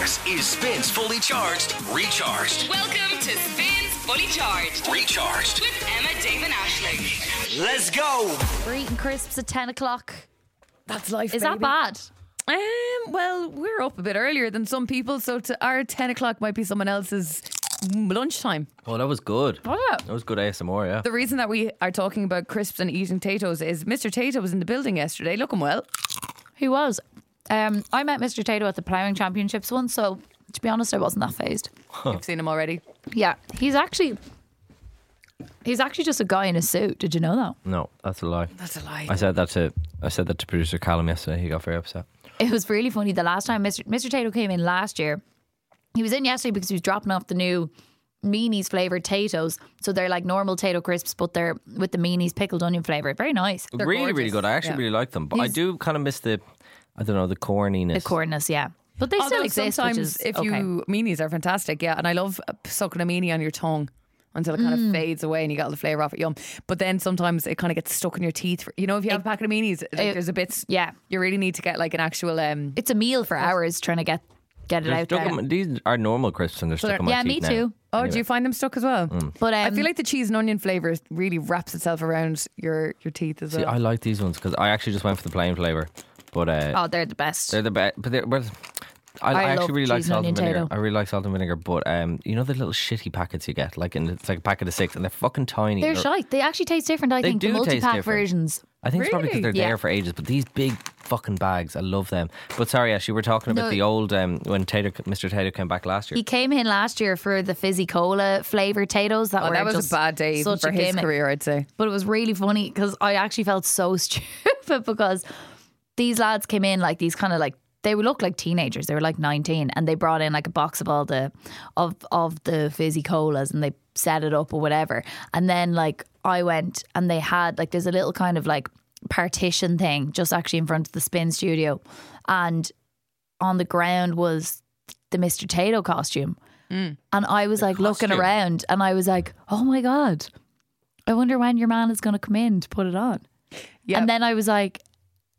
This is Spins Fully Charged, Recharged, Welcome to Spins Fully Charged Recharged. with Emma Damon Ashling. Let's go. We're eating crisps at 10 o'clock. That's life. Is that baby. bad? Um, well, we're up a bit earlier than some people, so to our ten o'clock might be someone else's lunchtime. Oh, that was good. Oh, yeah. That was good ASMR, yeah. The reason that we are talking about crisps and eating potatoes is Mr. Tayto was in the building yesterday, looking well. He was. Um, I met Mr. Tayto at the ploughing championships once, so to be honest, I wasn't that phased. You've seen him already. Yeah, he's actually he's actually just a guy in a suit. Did you know that? No, that's a lie. That's a lie. I said that to I said that to producer Callum yesterday. He got very upset. It was really funny. The last time Mr. Mr. Tayto came in last year, he was in yesterday because he was dropping off the new meanies flavored Taytos. So they're like normal Tayto crisps, but they're with the meanies pickled onion flavor. Very nice. They're really, really good. I actually Yeah. really like them, but I do kind of miss the I don't know the corniness. The corniness, yeah. But they still exist, sometimes which is if okay. you meanies are fantastic, yeah, and I love uh, sucking a meanie on your tongue until it kind Mm. of fades away and you get all the flavour off it. Yum. But then sometimes it kind of gets stuck in your teeth. You know, if you have a packet of meanies, like, there's a bit. yeah. you really need to get like an actual. um It's a meal for hours trying to get get it They're out stuck there. in my- these are normal crisps and they're stuck in my yeah, me now. too. Oh, do you find them stuck as well? But um, I feel like the cheese and onion flavour really wraps itself around your your teeth as See, well. I like these ones because I actually just went for the plain flavor, but uh, oh, they're the best. they're the best. But they're. But I, I I, actually really like cheese and salt and vinegar. I really like salt and vinegar, but um, you know the little shitty packets you get, like in it's like a packet of six, and they're fucking tiny. They're shite. They actually taste different. I They think the do taste multi-pack different. versions. I think it's probably because they're Yeah. there for ages. But these big fucking bags, I love them. But sorry, Ash, you were talking about No. the old um, when Tayto, Mr. Tayto came back last year. He came in last year for the fizzy cola flavored Taytos. That Oh, were that was just a bad day such for a his gimmick. career, I'd say. But it was really funny because I actually felt so stupid because these lads came in like these kind of like they would look like teenagers. They were like 19 and they brought in like a box of all the of of the fizzy colas and they set it up or whatever. And then like I went and they had like there's a little kind of like partition thing just actually in front of the spin studio and on the ground was the Mr. Tayto costume. Mm. And I was like looking around and I was like, oh my God, I wonder when your man is going to come in to put it on. Yeah. And then I was like,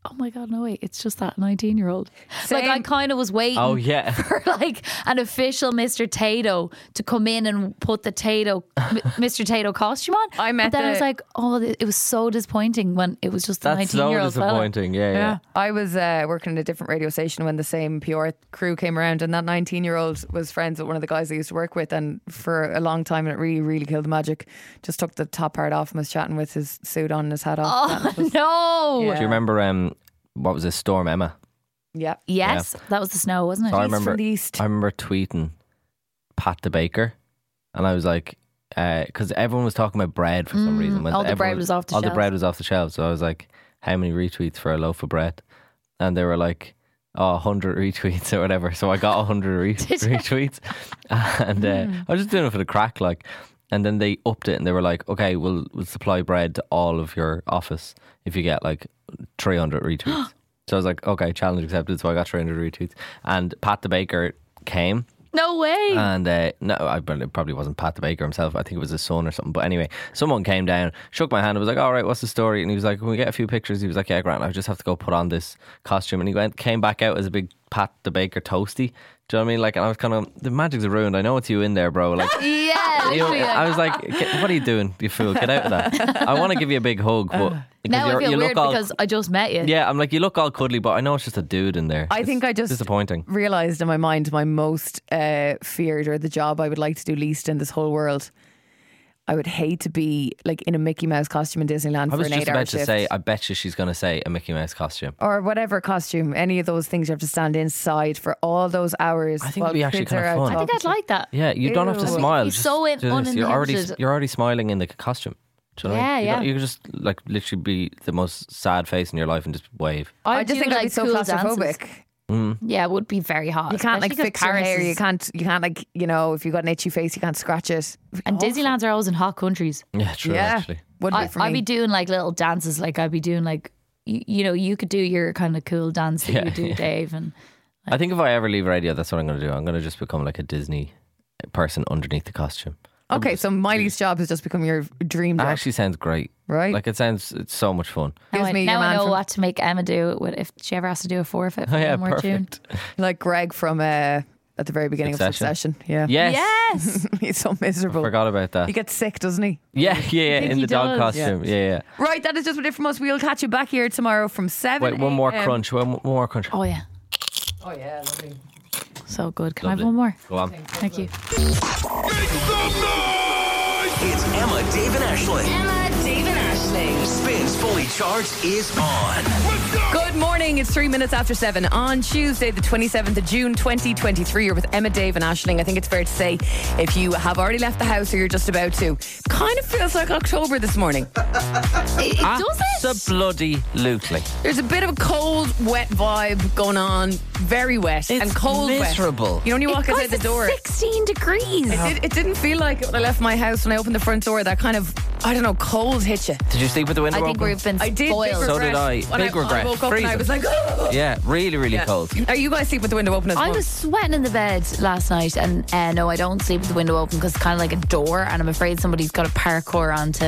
oh my God, no, wait, it's just that 19 year old. Like I kind of was waiting oh yeah, for like an official Mr. Tayto to come in and put the Tayto, Mr. Tayto costume on. I met But then I was like, oh, it was so disappointing when it was just a that's 19 so year old. That's so disappointing. Yeah, yeah. I was uh, working at a different radio station when the same PR crew came around, and that 19 year old was friends with one of the guys I used to work with. And for a long time, and it really, really killed the magic. Just took the top part off and was chatting with his suit on and his hat off. Oh, was- no. Yeah. Do you remember um, what was it, Storm Emma? yeah. Yes, that was the snow, wasn't it? So I He's remember, from the East. I remember tweeting Pat the baker, and I was like, because everyone was talking about bread for some reason. when Mm, all the bread everyone- was off the all the shelves. bread was off the shelves. So I was like, how many retweets for a loaf of bread? And they were like, oh, 100 retweets or whatever. So I got 100 re- retweets, and uh, Hmm. I was just doing it for the crack, like. And then they upped it, and they were like, "Okay, we'll we'll supply bread to all of your office if you get like 300 retweets." so I was like, "Okay, challenge accepted." So I got 300 retweets, and Pat the baker came, No way. and uh, no, I but it probably wasn't Pat the baker himself. I think it was his son or something. But anyway, someone came down, shook my hand, and was like, "All right, what's the story?" And he was like, "Can we get a few pictures?" He was like, "Yeah, Grant, I just have to go put on this costume." And he went, came back out as a big Pat the baker toasty. Do you know what I mean? Like, and I was kind of the magics ruined. I know it's you in there, bro. Like. yeah. You know, I was like, "Get- "What are you doing, you fool? Get out of that!" I want to give you a big hug, but because now I you're, feel you weird all because I just met you. yeah, I'm like you look all cuddly, but I know it's just a dude in there. I It's think I just disappointing. realized in my mind my most uh, feared or the job I would like to do least in this whole world. I would hate to be like in a Mickey Mouse costume in Disneyland I for was an just eight-hour about to shift. say, I bet you she's going to say a Mickey Mouse costume. or whatever costume, any of those things you have to stand inside for all those hours. I think while it'd be actually kids are kinda out fun. I think I'd to- like that. Yeah, you don't have to Ew. smile. He's just so in- do this. You're already uninhibited. you're already smiling in the costume. Do you know what I mean? Yeah, You don't- yeah. You could just like literally be the most sad face in your life and just wave. I I'd just do, think I'd be like, so cool dances. claustrophobic. Mm. Yeah, it would be very hot. You can't like especially 'cause fix your hair. is- You can't. You can't like you know if you've got an itchy face, you can't scratch it. And Disneylands are always in hot countries. Yeah, true. yeah, Actually, would be I, for I'd be doing like little dances. Like I'd be doing like, you, you know, you could do your kind of cool dance that Yeah, you do, yeah. Dave. And I think if I ever leave radio, that's what I'm going to do. I'm going to just become like a Disney person underneath the costume. Okay, so Miley's job has just become your dream That job, actually sounds great. right? Like it sounds it's so much fun. now, Gives I, me now your I man know from- what to make Emma do with- if she ever has to do a forfeit for Oh yeah, one more tune. perfect. like Greg from uh, at the very beginning Succession. of Succession. Yeah. Yes. Yes. He's so miserable. Forgot about that. He gets sick, doesn't he? yeah, yeah, yeah. think In he the dog does. costume. Yeah, yeah. Right, that is just what it from us. We'll catch you back here tomorrow from 7 Wait, one more a.m. crunch. One more crunch. Oh yeah. Oh, yeah, lovely. So good. Can I have one more? Go on. Thank you. It's Emma, Dave, and Ashling. Emma, Dave, and Ashling. Spins Fully Charged is on. Good morning. It's three minutes after seven on Tuesday, the 27th of June, 2023. You're with Emma, Dave, and Ashling. I think it's fair to say if you have already left the house or you're just about to, kind of feels like October this morning. It, it does it. bloody lootly. There's a bit of a cold, wet vibe going on. Very wet and cold miserable. wet. You know when you walk Guys, outside the door. 16 degrees. It, did, it didn't feel like it when I left my house when I opened the front door. That kind of, I don't know, cold hit you. Did you sleep with the window I think open? we've been I did. spoiled. Big So did I. When Big I, regret. I woke up and I was like, oh. Yeah, really, really Yeah. cold. Are you guys sleep with the window open as I well? was sweating in the bed last night, and uh, no, I don't sleep with the window open because it's kind of like a door, and I'm afraid somebody's got to parkour onto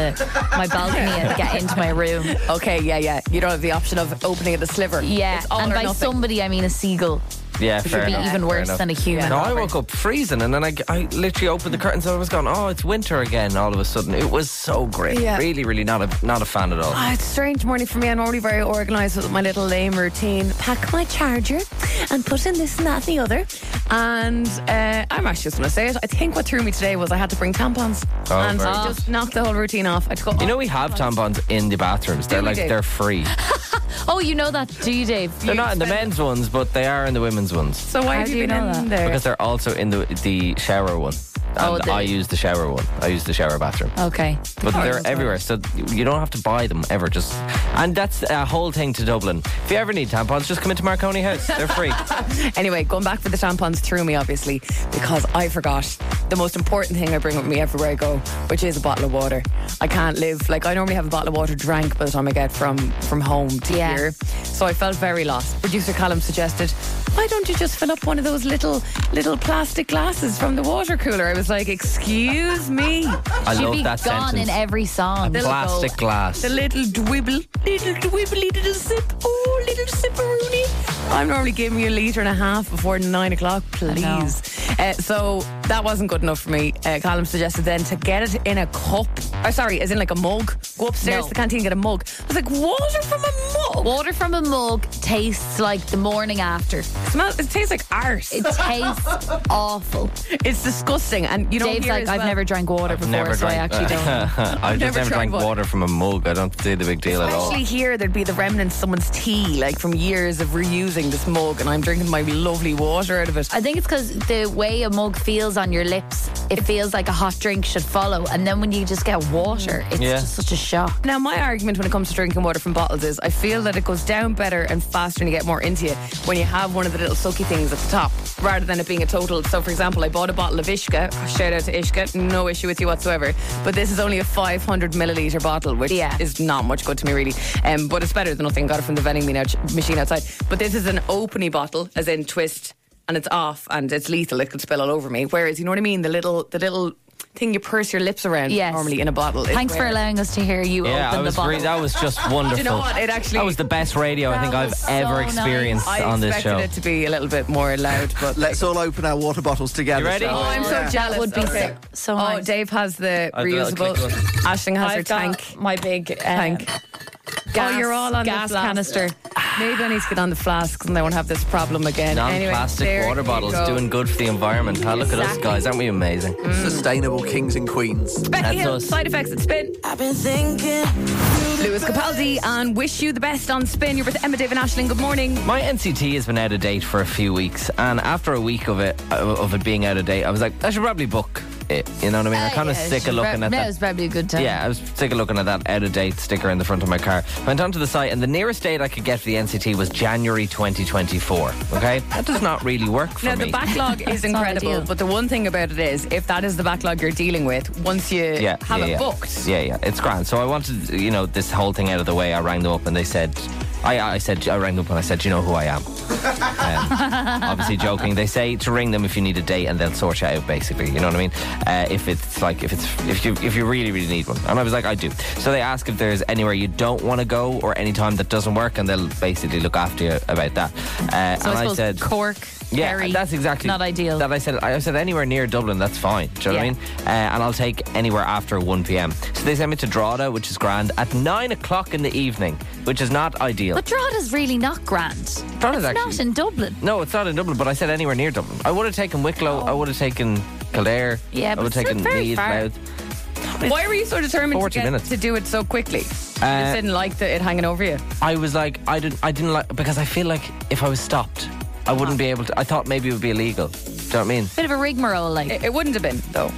my balcony and get into my room. Okay, yeah, yeah. You don't have the option of opening it a sliver. Yeah, It's all and or by nothing. somebody I mean a seagull, Eagle. Yeah, which fair would be enough. even Fair worse enough. than a human. No, I woke up freezing and then I, I literally opened the curtains and I was going, oh, it's winter again all of a sudden. It was so great. Yeah. Really, really not a, not a fan at all. Ah, it's a strange morning for me. I'm already very organised with my little lame routine. Pack my charger and put in this and that and the other. And uh, I'm actually just going to say it. I think what threw me today was I had to bring tampons. Oh, and I just knocked the whole routine off. I had to go, You know oh, we have tampons in the bathrooms. They're we like they're free. Oh, you know that, do you, Dave? They're not in the men's ones, but they are in the women's ones So why How have do you you been know in that? there? because they're also in the the shower one. And Oh, the- I use the shower one. I use the shower bathroom. Okay. But they're that's everywhere, so you don't have to buy them ever. Just and that's a whole thing to Dublin. If you ever need tampons, just come into Marconi House. They're free. Anyway, going back for the tampons threw me obviously because I forgot the most important thing I bring with me everywhere I go, which is a bottle of water. I can't live like I normally have a bottle of water drank by the time I get from from home to Yeah. here. So I felt very lost. Producer Callum suggested, why don't you just fill up one of those little little plastic glasses from the water cooler? I was like, excuse me. I You'd love be that gone sentence. in every song. Plastic go- glass. The little dwibble, little dwibbly, little sip. Oh, little sipperoonie. I'm normally giving you a litre and a half before nine o'clock, please. Uh, so that wasn't good enough for me. Uh, Callum suggested then to get it in a cup. Oh, sorry, as in like a mug. Go upstairs No. to the canteen and get a mug. I was like, water from a mug? Water from a mug tastes like the morning after. Smell, it tastes like arse. It tastes awful. It's disgusting. And you don't Dave's like, I've well- never drank water before, Never so I actually don't. I've just never never tried drank water. water from a mug. I don't see the big deal at all. Especially here, there'd be the remnants of someone's tea, like from years of reusing this mug, and I'm drinking my lovely water out of it. I think it's because the way a mug feels on your lips, it feels like a hot drink should follow. And then when you just get water, it's Yeah. just such a shock. Now, my argument when it comes to drinking water from bottles is I feel that it goes down better and faster and you get more into it when you have one of the little sucky things at the top rather than it being a total. So, for example, I bought a bottle of Ishka. Shout out to Ishka. No issue with you whatsoever. But this is only a 500 milliliter bottle, which Yeah. is not much good to me, really. Um, but it's better than nothing. Got it from the vending machine outside. But this is an openy bottle, as in twist. And it's off, and it's lethal. It could spill all over me. Whereas, you know what I mean? The little, the little thing you purse your lips around Yes. normally in a bottle. is Thanks for where- allowing us to hear you Yeah, open I was the bottle. re- that was just wonderful. Do you know what? It actually- that was the best radio I think I've was ever experienced nice. I on this expected it to be a little bit more loud, but Let's all open our water bottles together. You ready? Oh, I'm so Yeah. jealous. That would be Okay. so, so Oh, nice. Dave has the I have reusable. click. Ashling has her I've got tank. my big uh, Tank. Gas, oh, you're all on gas the canister. Maybe I need to get on the flasks and I won't have this problem again. Non-plastic anyway, water bottles go. doing good for the environment. Huh? Look at us guys, aren't we amazing? Sustainable kings and queens. Becky Hill, us. side effects at Spin. I've been thinking. Lewis Capaldi and wish you the best on Spin. You're with Emma, David and Ashling. Good morning. My NCT has been out of date for a few weeks, and after a week of it of it being out of date, I was like, I should probably book it. You know what I mean? I'm kind of Uh, Yeah, sick of looking at that. that. was probably a good time. Yeah, I was sick of looking at that out of date sticker in the front of my car. Went onto the site, and the nearest date I could get for the NCT was January 2024. Okay, that does not really work for Now, me. the backlog is incredible, but the one thing about it is, if that is the backlog you're dealing with, once you yeah, have yeah, it yeah. booked, Yeah, yeah, it's grand. So I wanted, you know, this whole thing out of the way. I rang them up, and they said. I, I said I rang them up and I said, "Do you know who I am?" Um, obviously joking. They say to ring them if you need a date and they'll sort you out. Basically, you know what I mean? Uh, if it's like if it's if you if you really really need one, and I was like, I do. So they ask if there's anywhere you don't want to go or any time that doesn't work, and they'll basically look after you about that. Uh, So and I I said, Cork. Yeah, Very that's exactly not ideal. That I said. I said anywhere near Dublin, that's fine. Do you know Yeah. what I mean? Uh, and I'll take anywhere after one p.m. So they sent me to Drogheda, which is grand, at nine o'clock in the evening, which is not ideal. But Drogheda's really not grand. Drogheda's it's not in Dublin. no, it's not in Dublin, but I said anywhere near Dublin. I would have taken Wicklow. I would have taken Kildare. Yeah, I would have taken very Leeds, far. Louth. Why were you so determined to, get, minutes. to do it so quickly? you Uh, just didn't like the, it hanging over you. I was like, I didn't, I didn't like because I feel like if I was stopped, I wouldn't be able to. I thought maybe it would be illegal. Do you know what I mean? Bit of a rigmarole, like. It, it wouldn't have been, though.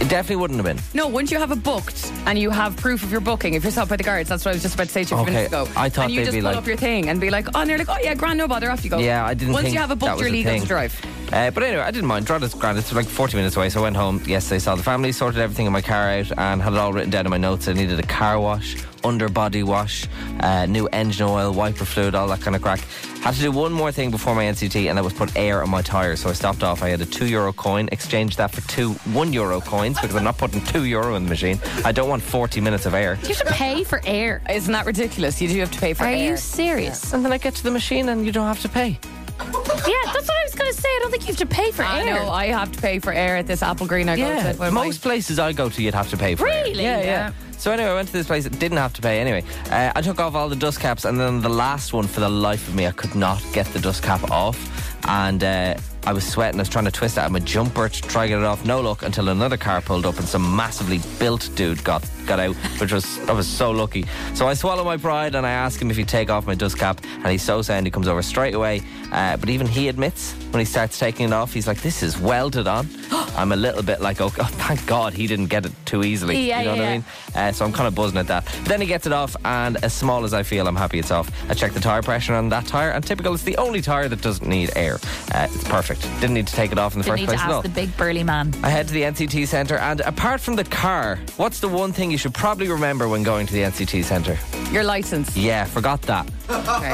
It definitely wouldn't have been. No, once you have it booked and you have proof of your booking, if you're stopped by the guards, that's what I was just about to say to you a few Okay, minutes ago. I thought and you they'd just be pull like- up your thing and be like, oh, and they're like, oh yeah, grand, no bother, off you go. Yeah, I didn't Once think you have it that booked, was you're a legal thing. to drive. Uh, but anyway, I didn't mind. Grand. It's like 40 minutes away. So I went home yesterday, saw the family, sorted everything in my car out, and had it all written down in my notes. I needed a car wash, underbody wash, uh, new engine oil, wiper fluid, all that kind of crack. Had to do one more thing before my NCT, and that was put air on my tyres. So I stopped off. I had a two euro coin, exchanged that for two one euro coins because I'm not putting two euro in the machine. I don't want 40 minutes of air. You have to pay for air. Isn't that ridiculous? You do have to pay for Are air. Are you serious? And then I get to the machine, and you don't have to pay. Yeah, that's what I was going to say. I don't think you have to pay for air. I air. know, I have to pay for air at this Apple Green I Yeah, go to. Well, my- most places I go to, you'd have to pay for it. Really? Yeah, yeah, Yeah. So anyway, I went to this place. Didn't have to pay anyway. Uh, I took off all the dust caps, and then the last one, for the life of me, I could not get the dust cap off, and. Uh, I was sweating. I was trying to twist it out of my jumper to try to get it off. No luck until another car pulled up and some massively built dude got got out, which was I was so lucky. So I swallow my pride and I ask him if he'd take off my dust cap, and he's so sound he comes over straight away. Uh, but even he admits when he starts taking it off, he's like, "This is welded on." I'm a little bit like, "Oh, God, thank God he didn't get it too easily." Yeah, you know yeah, what I mean? Uh, so I'm kind of buzzing at that. But then he gets it off, and as small as I feel, I'm happy it's off. I check the tire pressure on that tire, and typical, it's the only tire that doesn't need air. Uh, it's perfect. Didn't need to take it off in the Didn't first need place to at all. the big burly man. I head to the NCT Centre, and apart from the car, what's the one thing you should probably remember when going to the NCT Centre? your license. Yeah, forgot that. Okay.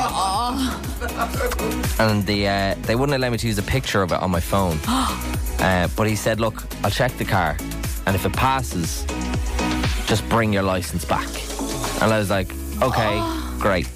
And the uh, they wouldn't allow me to use a picture of it on my phone. uh, but he said, "Look, I'll check the car, and if it passes, just bring your license back." And I was like, "Okay, great."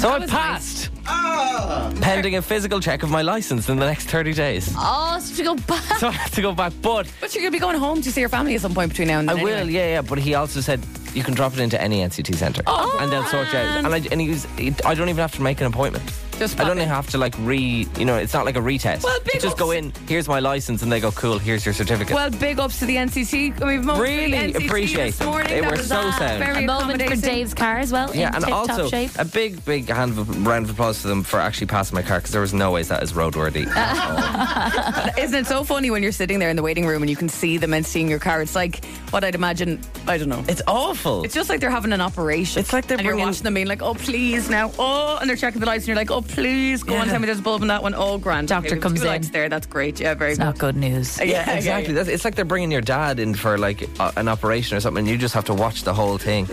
So I was passed. Ah! Pending a physical check of my license in the next 30 days. Oh, so to go back. So I have to go back. But But you're going to be going home to see your family at some point between now and then. I then. will, anyway. yeah, yeah. But he also said you can drop it into any NCT centre, Oh, and they'll sort you out. And, I, and he was, he, I don't even have to make an appointment. Just I don't in. even have to like re, you know, it's not like a retest. Well, big You just go in. Here's my license, and they go, cool. Here's your certificate. Well, big ups to the NCT. We've Really to the NCT appreciate this them. morning. They That were so uh, sound. Very A moment for. Dave's car as well. yeah, in and also shape. a big, big hand of, round of applause to them for actually passing my car because there was no ways that is roadworthy. Isn't it so funny when you're sitting there in the waiting room and you can see them and seeing your car? It's like what I'd imagine. I don't know. it's awful. It's just like they're having an operation. It's like they're and you're watching them being like, "Oh, please now, oh," and they're checking the lights, and you're like, "Oh, please, go on, Yeah. tell me there's a bulb in that one." Oh, grand. Doctor okay, comes two in. lights there. That's great. Yeah, very It's good. not good news. Yeah, exactly. That's, it's like they're bringing your dad in for like a, an operation or something. and You just have to watch the whole thing,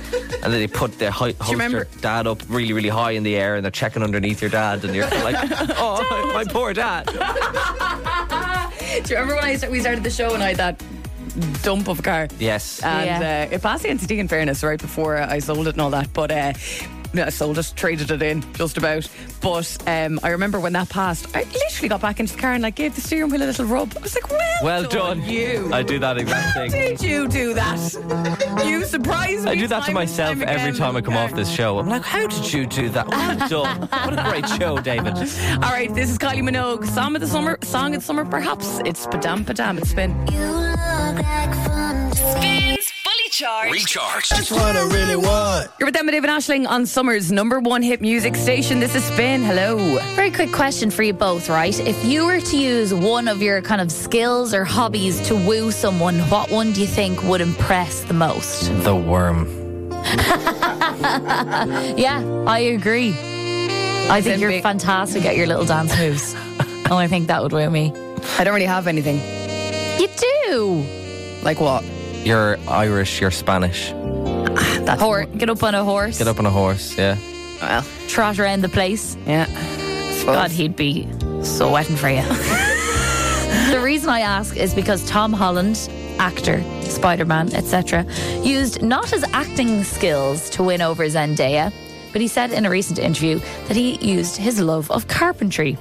and then they put the hi- holster remember- dad up really, really high in the air, and they're checking underneath your dad, and you're like, "Oh, my poor dad." Do you remember when I sta- we started the show and I had that dump of a car? Yes. And Yeah. uh, it passed the NCT in fairness right before I sold it and all that. But uh, no, I sold it, traded it in just about. But um, I remember when that passed, I literally got back into the car and like gave the steering wheel a little rub. I was like, well, well done. you. I do that exact thing. Did you do that? You surprised me. I do that to time and myself time every time I come off this show. I'm like, how did you do that? Well done. What a great show, David. All right, this is Kylie Minogue. Song of the summer. Song of the summer, perhaps. It's Padam Padam. It's been. Spins Fully Charged. Recharge. That's what I really want. You're with them, David Ashling on Summer's number one hit music station. This is Spin. Hello. Very quick question for you both, right? If you were to use one of your kind of skills or hobbies to woo someone, what one do you think would impress the most? The worm. Yeah, I agree. I think you're fantastic at your little dance moves. oh, I think that would woo me. I don't really have anything. You do. Like what? You're Irish, you're Spanish. That's Or get up on a horse, Get up on a horse, yeah. Well, trot around the place. yeah. God, he'd be so wetting for you. the reason I ask is because Tom Holland, actor, Spider Man, etc., used not his acting skills to win over Zendaya, but he said in a recent interview that he used his love of carpentry.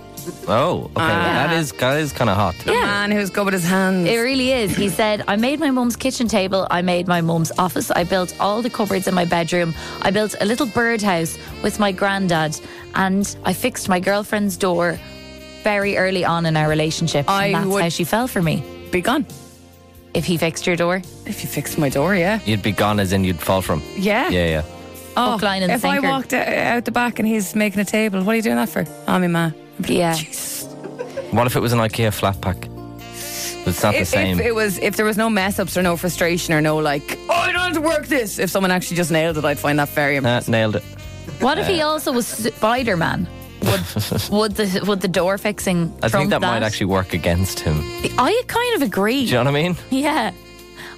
Oh, okay. Ah. that is that is kind of hot. The man who's good with his hands. It really is. He said, I made my mum's kitchen table. I made my mum's office. I built all the cupboards in my bedroom. I built a little birdhouse with my granddad. And I fixed my girlfriend's door very early on in our relationship. I and that's would- how she fell for me. Be gone. If he fixed your door, If you fixed my door, yeah. You'd be gone as in you'd fall from. Yeah. Yeah, yeah. Oh, Hook, line and if I sinker. walked out, out the back and he's making a table, what are you doing that for? Oh, me man. yeah. What if it was an IKEA flat pack? It's not the If, same. if it was, if there was no mess ups or no frustration or no like, oh, I don't have to work this. If someone actually just nailed it, I'd find that very Nah, impressive. nailed it. What if he also was Spider Man? Would, would the would the door fixing? I think that, might actually work against him. I kind of agree. Do you know what I mean? Yeah.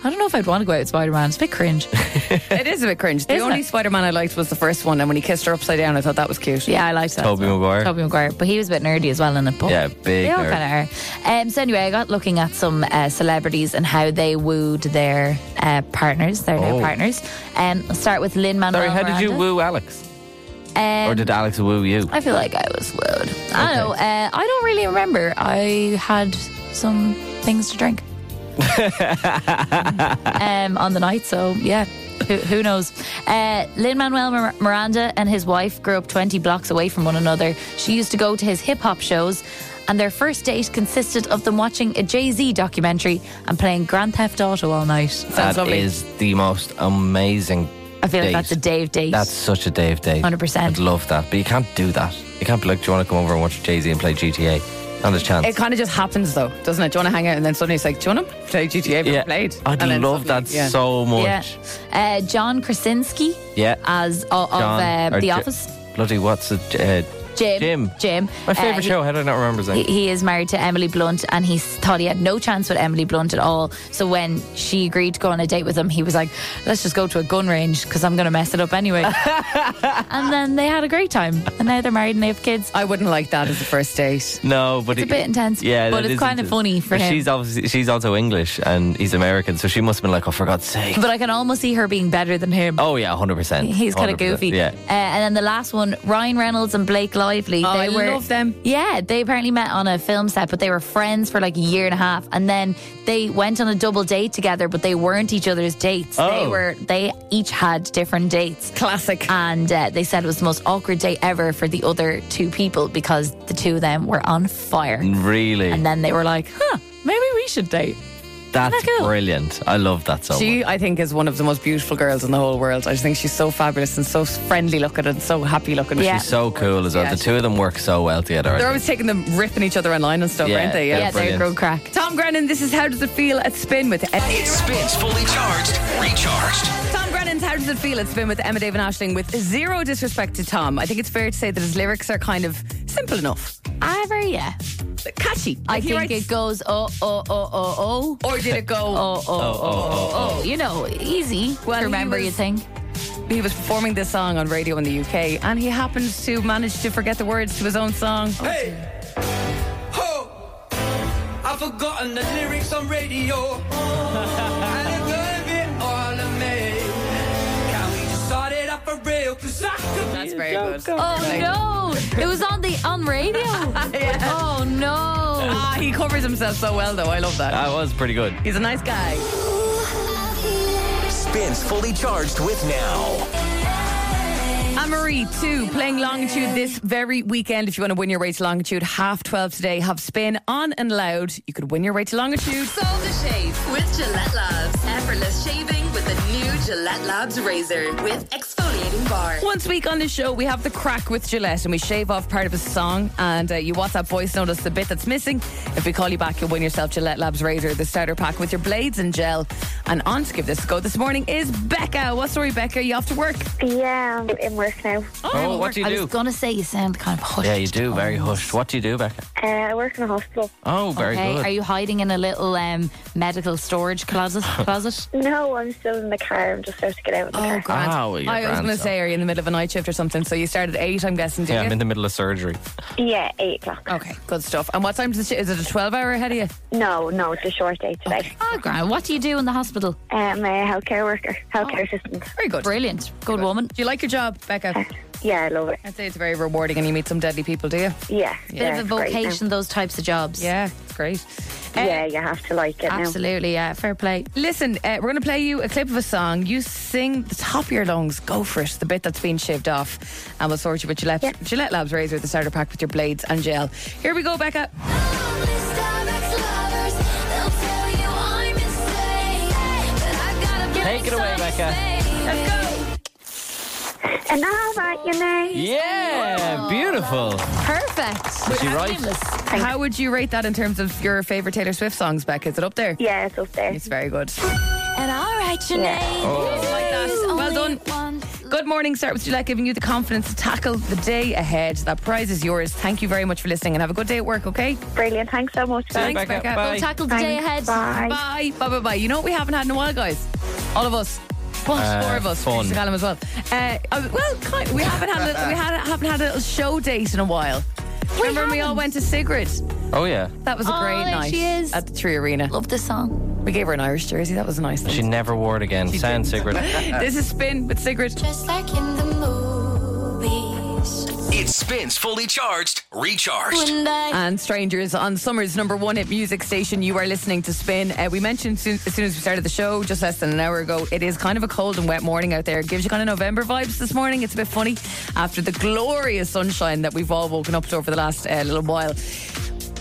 I don't know if I'd want to go out with Spider Man. It's a bit cringe. it is a bit cringe. The Isn't only it? Spider Man I liked was the first one, and when he kissed her upside down, I thought that was cute. Yeah, I liked that. Tobey as well. Maguire. Tobey Maguire, but he was a bit nerdy as well in it. But Yeah, big They all nerd. kind of are. Um, so anyway, I got looking at some uh, celebrities and how they wooed their uh, partners, their new Oh. partners. Um, I'll start with Lin Manuel. Sorry, how did you woo Alex? Um, Or did Alex woo you? I feel like I was wooed. I don't know. Uh, I don't really remember. I had some things to drink um, on the night, so yeah. Who, who knows? Uh, Lin Manuel Miranda and his wife grew up 20 blocks away from one another. She used to go to his hip hop shows, and their first date consisted of them watching a Jay Z documentary and playing Grand Theft Auto all night. That lovely. is the most amazing. I feel like date. that's a Dave date. That's such a Dave date. 100%. I'd love that, but you can't do that. You can't be like, do you want to come over and watch Jay Z and play GTA? Not a chance. It kind of just happens though, doesn't it? Do you want to hang out and then suddenly it's like, do you want to play GTA? Have you yeah, ever played? I'd And love that yeah. so yeah. much. Uh, John Krasinski Yeah. as uh, of John, uh, The J- Office. Bloody, what's it? Jim. Jim. Jim. my favourite he- show. How do I not remember his He, name? he is married to Emily Blunt and he thought he had no chance with Emily Blunt at all. So when she agreed to go on a date with him, he was like, let's just go to a gun range because I'm going to mess it up anyway. and then they had a great time. And now they're married and they have kids. I wouldn't like that as a first date. No, but It's a bit intense, Yeah, but it's kind of funny for But him. She's obviously she's also English and he's American, so she must have been like, oh, for God's sake. But I can almost see her being better than him. Oh yeah, hundred percent. He's kind of goofy. Yeah. Uh, and then the last one, Ryan Reynolds and Blake Lively. Oh, they I were, love them. Yeah, they apparently met on a film set, but they were friends for like a year and a half, and then they went on a double date together, but they weren't each other's dates. They Oh. were. They each had different dates. Classic. And uh, they said it was the most awkward date ever for the other two people because the two of them were on fire. Really, And then they were like, huh, maybe we should date. That's Isn't that cool? brilliant. I love that so She, much. I think, is one of the most beautiful girls in the whole world. I just think she's so fabulous and so friendly looking and so happy looking. Yeah. She's so cool as well. Yeah, the two of them work so well together. They're always taking them, ripping each other online and stuff, Yeah, aren't they? they're Yeah, they're brilliant. good crack. Tom Grennan, this is How Does It Feel at Spin with It spins fully charged, recharged. Tom Grennan's How Does It Feel at Spin with Emma David Ashling with zero disrespect to Tom. I think it's fair to say that his lyrics are kind of simple enough. Ever, yeah. Catchy. I Like he think writes- it goes oh oh oh oh oh. Or did it go? Oh, oh, oh, oh, oh, oh, oh, oh, You know, easy Well, to he remember, was- you think. He was performing this song on radio in the UK and he happened to manage to forget the words to his own song. Hey, ho! I've forgotten the lyrics on radio. That's very good. Oh no! It was on the on radio. Oh no! Ah, he covers himself so well, though. I love that. That was pretty good. He's a nice guy. Spins fully charged with now. Anne Marie, too, playing Longitude this very weekend. If you want to win your way to Longitude, half 12 today, have spin on and loud. You could win your way to Longitude. Solve the shave with Gillette Labs. Effortless shaving with the new Gillette Labs razor with exfoliating bar. Once a week on the show, we have the crack with Gillette and we shave off part of a song. And uh, you WhatsApp voice note us the bit that's missing. If we call you back, you'll win yourself Gillette Labs razor, the starter pack with your blades and gel. And on to give this a go this morning is Becca. What story, Becca? You off to work? Yeah, I'm in work now. Oh, what do you do? I was gonna say you sound kind of hushed. Yeah, you do. Very hushed. What do you do, Becca? Uh, I work in a hospital. Oh, very okay, good. are you hiding in a little um, medical storage closet? closet? No, I'm still in the car. I'm just about to get out of the oh, car. Grant. Ah, well, you're I was grand, going to so. say, are you in the middle of a night shift or something? So you start at 8, I'm guessing, do yeah, you? I'm in the middle of surgery. Yeah, 8 o'clock. Okay, good stuff. And what time does it, is it a 12 hour ahead of you? No, no, it's a short day today. Oh, ah, Grant, what do you do in the hospital? I'm a healthcare worker, healthcare oh, assistant. Very good. Brilliant, good woman. Do you like your job? Becca. Uh, yeah, I love it. I'd say it's very rewarding and you meet some deadly people, do you? Yeah. Bit yeah, of a it's great now. vocation, those types of jobs. Yeah, it's great. Uh, Yeah, you have to like it now. Absolutely, yeah. Fair play. Listen, uh, we're going to play you a clip of a song. You sing the top of your lungs. Go for it. The bit that's been shaved off. And we'll sort you with Gillette, Yeah. Gillette Labs razor at the starter pack with your blades and gel. Here we go, Becca. Take it away, Becca. Let's go. And I'll write your name. Yeah, beautiful. Perfect. She right? How would you rate that in terms of your favourite Taylor Swift songs, Becca? Is it up there? Yeah, it's up there. It's very good. And I'll write your Yeah. name. Oh. Like that. Well done. Good morning, Start with Gillette, giving you the confidence to tackle the day ahead. That prize is yours. Thank you very much for listening and have a good day at work, okay? Brilliant. Thanks so much, guys. Thanks, Becca. Becca. Bye. We'll tackle the day ahead. Bye. Bye. Bye, bye, bye. You know what we haven't had in a while, guys? All of us. What? Uh, Four of us. fun. Used to as well. Uh, uh, well, kind we haven't had a, we had, haven't had a little show date in a while. Remember when we all went to Sigrid? Oh yeah. That was a Oh, great there night she is. at the 3Arena. Love this song. We gave her an Irish jersey. That was a nice. She never wore it again. Sound Sigrid. this is Spin with Sigrid. Just like in the movies. It spins fully charged, recharged. And Strangers on Summer's number one hit music station. You are listening to Spin. Uh, we mentioned soon, as soon as we started the show, just less than an hour ago, it is kind of a cold and wet morning out there. It Gives you kind of November vibes this morning. It's a bit funny after the glorious sunshine that we've all woken up to over the last uh, little while.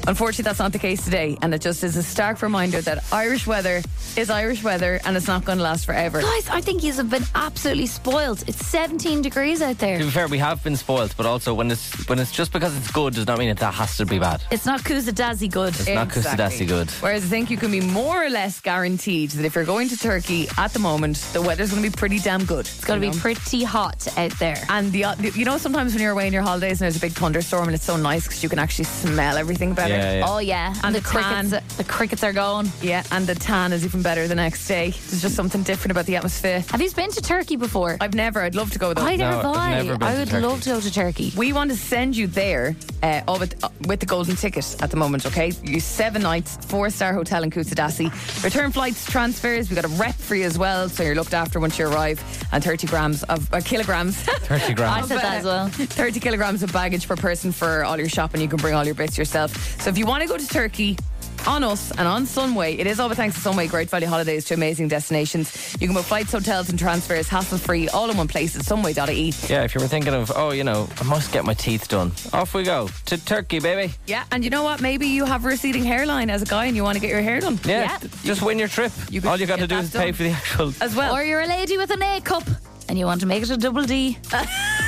Unfortunately, that's not the case today, and it just is a stark reminder that Irish weather is Irish weather, and it's not going to last forever. Guys, I think you've been absolutely spoiled. It's 17 degrees out there. To be fair, we have been spoiled, but also when it's when it's just because it's good does not mean that that has to be bad. It's not Kusadasi good. It's not Kusadasi good. Whereas I think you can be more or less guaranteed that if you're going to Turkey at the moment, the weather's going to be pretty damn good. It's going to be pretty hot out there. And the, the you know sometimes when you're away on your holidays and there's a big thunderstorm and it's so nice because you can actually smell everything better. Yeah, yeah. Oh yeah, And the the tan. crickets. The crickets are going. Yeah, and the tan is even better the next day. There's just something different about the atmosphere. Have you been to Turkey before? I've never. I'd love to go though. I never No, have I've never been I would Turkey. love to go to Turkey. We want to send you there uh, with, uh, with the golden ticket at the moment, okay? You seven nights, four star hotel in Kusadasi. Return flights, transfers. We got a rep for you as well, so you're looked after once you arrive. And 30 grams of uh, kilograms. 30 grams. I said that as well. 30 kilograms of baggage per person for all your shopping. You can bring all your bits yourself. So if you want to go to Turkey, on us and on Sunway, it is all thanks to Sunway, great value holidays to amazing destinations. You can book flights, hotels, and transfers hassle free, all in one place at sunway.ie. Yeah, if you were thinking of, oh, you know, I must get my teeth done. Off we go to Turkey, baby. Yeah, and you know what? Maybe you have a receding hairline as a guy and you want to get your hair done. Yeah, Yeah. just win your trip. You All you got to get do that is pay for the actual. As well. Or you're a lady with an A cup and you want to make it a double D.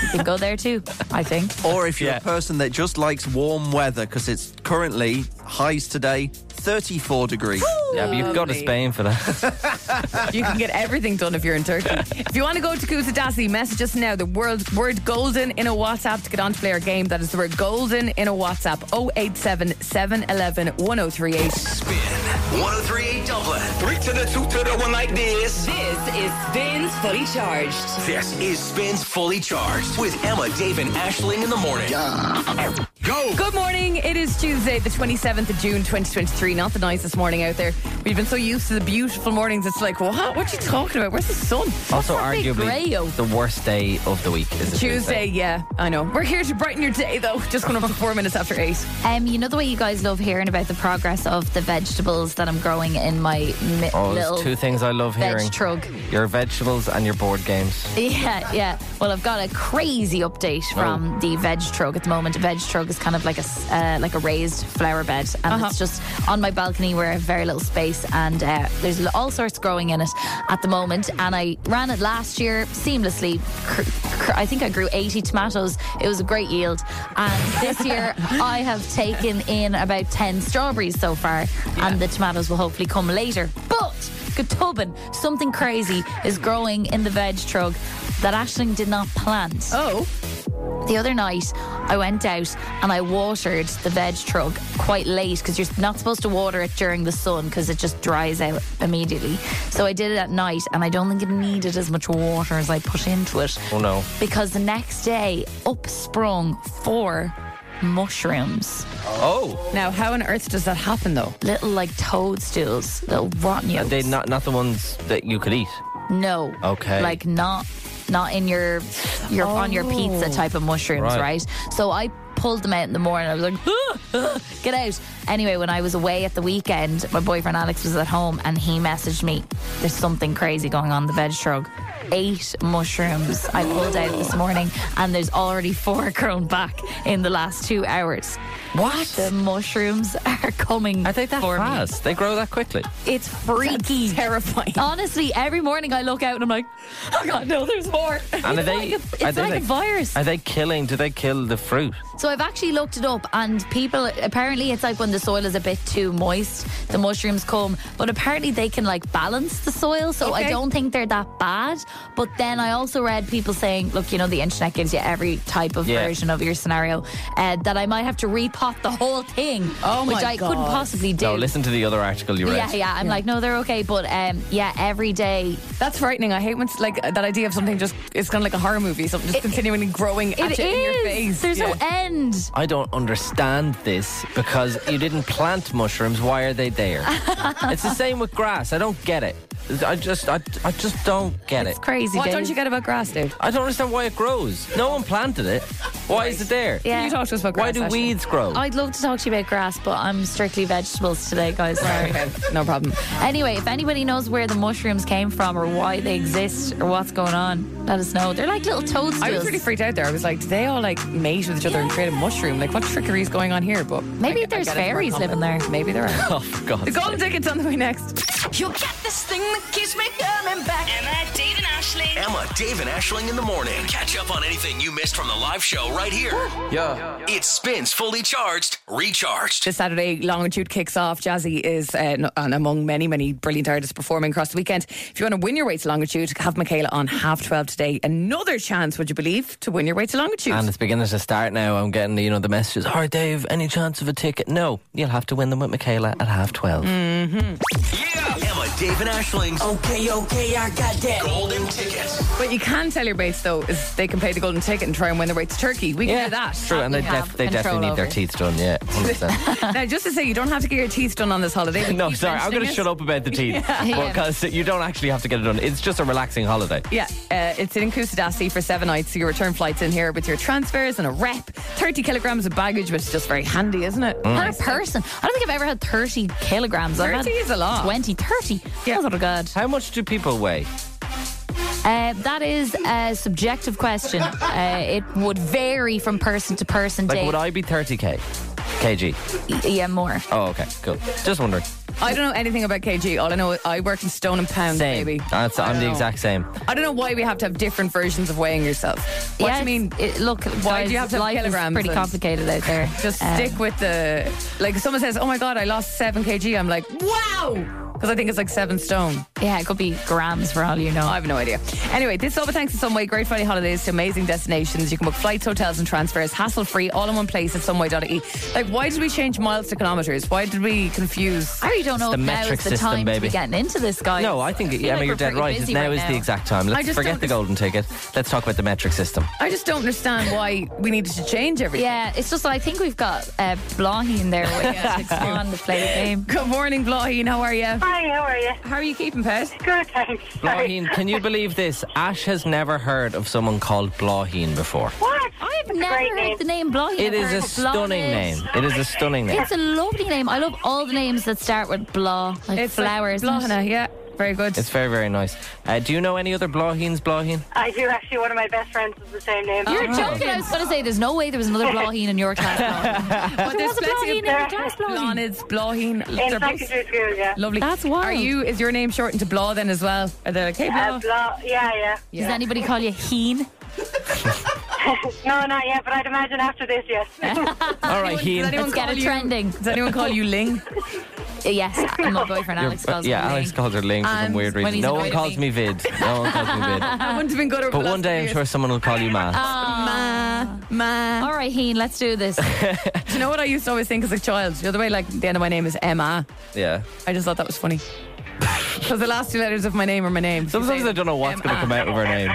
you can go there too, I think. Or if you're Yeah. a person that just likes warm weather, because it's currently highs today, 34 degrees. yeah, but you could got to Lovely. Spain for that. you can get everything done if you're in Turkey. if you want to go to Kusadasi, message us now the word, word golden in a WhatsApp to get on to play our game. That is the word golden in a WhatsApp 087 711 1038. Spin 1038 Dublin. Three to the two to the one like this. This is Spins Fully Charged. This is Spins Fully Charged with Emma, Dave, and Ashling in the morning. Go. Good morning. It is Tuesday, the 27th of June, 2023. Not the nicest morning out there. We've been so used to the beautiful mornings. It's like, what? What are you talking about? Where's the sun? Also, arguably, the worst day of the week is a Tuesday, yeah, I know. We're here to brighten your day, though. Just going up to four minutes after eight. Um, you know the way you guys love hearing about the progress of the vegetables that I'm growing in my mi- Oh, little there's two things I love veg hearing: trug. your vegetables and your board games. Yeah, yeah. Well, I've got a crazy update from Oh. the veg trug at the moment. Veg trug is kind of like a uh, like a raised flower bed, and Uh-huh. it's just on my balcony where I have very little space, and uh, there's all sorts growing in it at the moment. And I ran it last year seamlessly. I think I grew 80 tomatoes. It was a great yield, and this year I have taken in about 10 strawberries so far, and the tomatoes will hopefully come later. But Gutubin, something crazy is growing in the veg trug that Ashling did not plant. Oh, The other night, I went out and I watered the veg trug quite late because you're not supposed to water it during the sun because it just dries out immediately. So I did it at night and I don't think it needed as much water as I put into it. Oh no! Because the next day, up sprung four mushrooms. Oh, now how on earth does that happen, though? Little like toadstools, little rotten yolks. they not not the ones that you could eat. No. Okay. Like not not in your your on your pizza type of mushrooms, Right. right? So I pulled them out in the morning. I was like, "Ah, ah, get out. Anyway, when I was away at the weekend, my boyfriend Alex was at home and he messaged me, there's something crazy going on in the veg trug. Eight mushrooms I pulled out this morning, and there's already four grown back in the last two hours. What? The mushrooms are coming Are they that for me. fast? They grow that quickly. It's freaky. Terrifying. Honestly, every morning I look out and I'm like, oh god, no, there's more. And are they? like, a, it's are they like a virus. Are they killing? Do they kill the fruit? So I've actually looked it up, and people apparently it's like when the soil is a bit too moist, the mushrooms come. But apparently they can like balance the soil, so I don't think they're that bad. But then I also read people saying, look, you know, the internet gives you every type of Yeah. version of your scenario, uh, that I might have to repot the whole thing, Oh which my I couldn't possibly do. No, listen to the other article you read. yeah, yeah. I'm like, no, they're okay, but um, yeah, every day That's frightening. I hate when it's like that idea of something just it's kind of like a horror movie, something just continually growing it at is. you in your face. There's no Yeah. End. I don't understand this because you didn't plant mushrooms. Why are they there? it's the same with grass. I don't get it. I just, I, I just don't get it. It's crazy. What Dave. don't you get about grass, dude? I don't understand why it grows. No one planted it. Why is it there? Yeah. Can you talk to us about grass? Why do Ashley? weeds grow? I'd love to talk to you about grass, but I'm strictly vegetables today, guys. Sorry. Okay, no problem. Anyway, if anybody knows where the mushrooms came from or why they exist or what's going on, let us know. They're like little toadstools. I was really freaked out there. I was like, do they all like mate with each other and create a mushroom? Like, what trickery is going on here? But Maybe I- I there's get it's more fairies living there. Maybe there are. oh, for God's the golden sake. tickets on the way next. You got this thing that keeps me coming back. Emma, Dave, and Ashling. Emma, Dave, and Ashling in the morning. Catch up on anything you missed from the live show right here. Yeah. It spins fully charged, recharged. This Saturday, Longitude kicks off. Jazzy is uh, n- among many, many brilliant artists performing across the weekend. If you want to win your way to Longitude, have Michaela on half 12 today. Another chance, would you believe, to win your way to Longitude. And it's beginning to start now. I'm getting, you know, the messages. All right, Dave, any chance of a ticket? No. You'll have to win them with Michaela at half 12. Yeah. Emma, Dave, and Ashling's Okay, okay, I got that. golden ticket. what you can tell your mates, though, is they can pay the golden ticket and try and win their way to Turkey. We can do that. True, and we they, def- they definitely need their over. teeth done, yeah. now, just to say, you don't have to get your teeth done on this holiday. no, sorry, I'm going to shut up about the teeth. Yeah. Because you don't actually have to get it done. It's just a relaxing holiday. Yeah, uh, it's in Kusadasi for seven nights. So your return flight's in here with your transfers and a rep. 30 kilograms of baggage, which is just very handy, isn't it? Per person. I don't think I've ever had 30 kilograms. I've 30 had is a lot. 20, 30. Yeah. God. How much do people weigh? Uh, that is a subjective question. Uh, it would vary from person to person. Like, Dave. would I be 30k? kg? Yeah, more. Oh, okay, cool. Just wondering. I don't know anything about kg. All I know, I work in stone and pound, Same. baby. That's, I I'm the know. exact same. I don't know why we have to have different versions of weighing yourself. What yeah, do you mean? It, look, Why do you have to have life is kilograms pretty complicated out there. Just Um, stick with the like. Someone says, "Oh my god, I lost seven kg," I'm like, "Wow," because I think it's like seven stone. Yeah, it could be grams for all you know. I have no idea. Anyway, this is all thanks to Sunway. Great Friday holidays to amazing destinations. You can book flights, hotels, and transfers hassle free, all in one place at sunway.ie. Like, why did we change miles to kilometres? Why did we confuse? I really don't know the if now metric is the system, time to baby. be getting into this, guys. No, I think, feel yeah, like you're dead pretty right. busy Now right is the exact time. Let's just forget the golden ticket. Let's talk about the metric system. I just don't understand why we needed to change everything. Yeah, it's just I think we've got uh, Blongy in there waiting to on to play the game. Good morning, Bláithín. How are you? Hi, how are you? How are you keeping, pet? Good, thanks. Sorry. Bláithín, can you believe this? Ash has never heard of someone called Bláithín before. What? I've never great heard name. the name Blongy. It is a stunning name. It is a stunning name. It's a lovely name. I love all the names that start with blah, like It's flowers. Like isn't it? Yeah. Very good. It's very, very nice. Uh, do you know any other Bláithíns, Bláithín? I do actually. One of my best friends is the same name. You're joking. I was going to say there's no way there was another Bláithín in your class. Bláithín. but there was a Bláithín in your class, Bláithín. Blahnids, Bláithín. in secondary school, yeah. lovely. That's wild. Are you? Is your name shortened to Blah then as well? Are they like, hey, Blah? Uh, blah, yeah, yeah. Does anybody call you Heen? No, not yet, but I'd imagine after this, yes. All right, Does Heen. anyone Let's get call it you- trending. Does anyone call you Ling? Uh, yes, and my boyfriend Alex You're- calls yeah, Alex calls her Ling for some And weird when reason. he's No one annoyed calls at me Vid. No one calls me Vid. That wouldn't have been good over But the one last day I'm years. sure someone will call you Ma. Ah. Ma, ma. All right, Heen, let's do this. Do you know what I used to always think as a child? The other way, like the end of my name is Emma. Yeah. I just thought that was funny. Because the last two letters of my name are my name. Sometimes say I don't know what's going to come out of her name.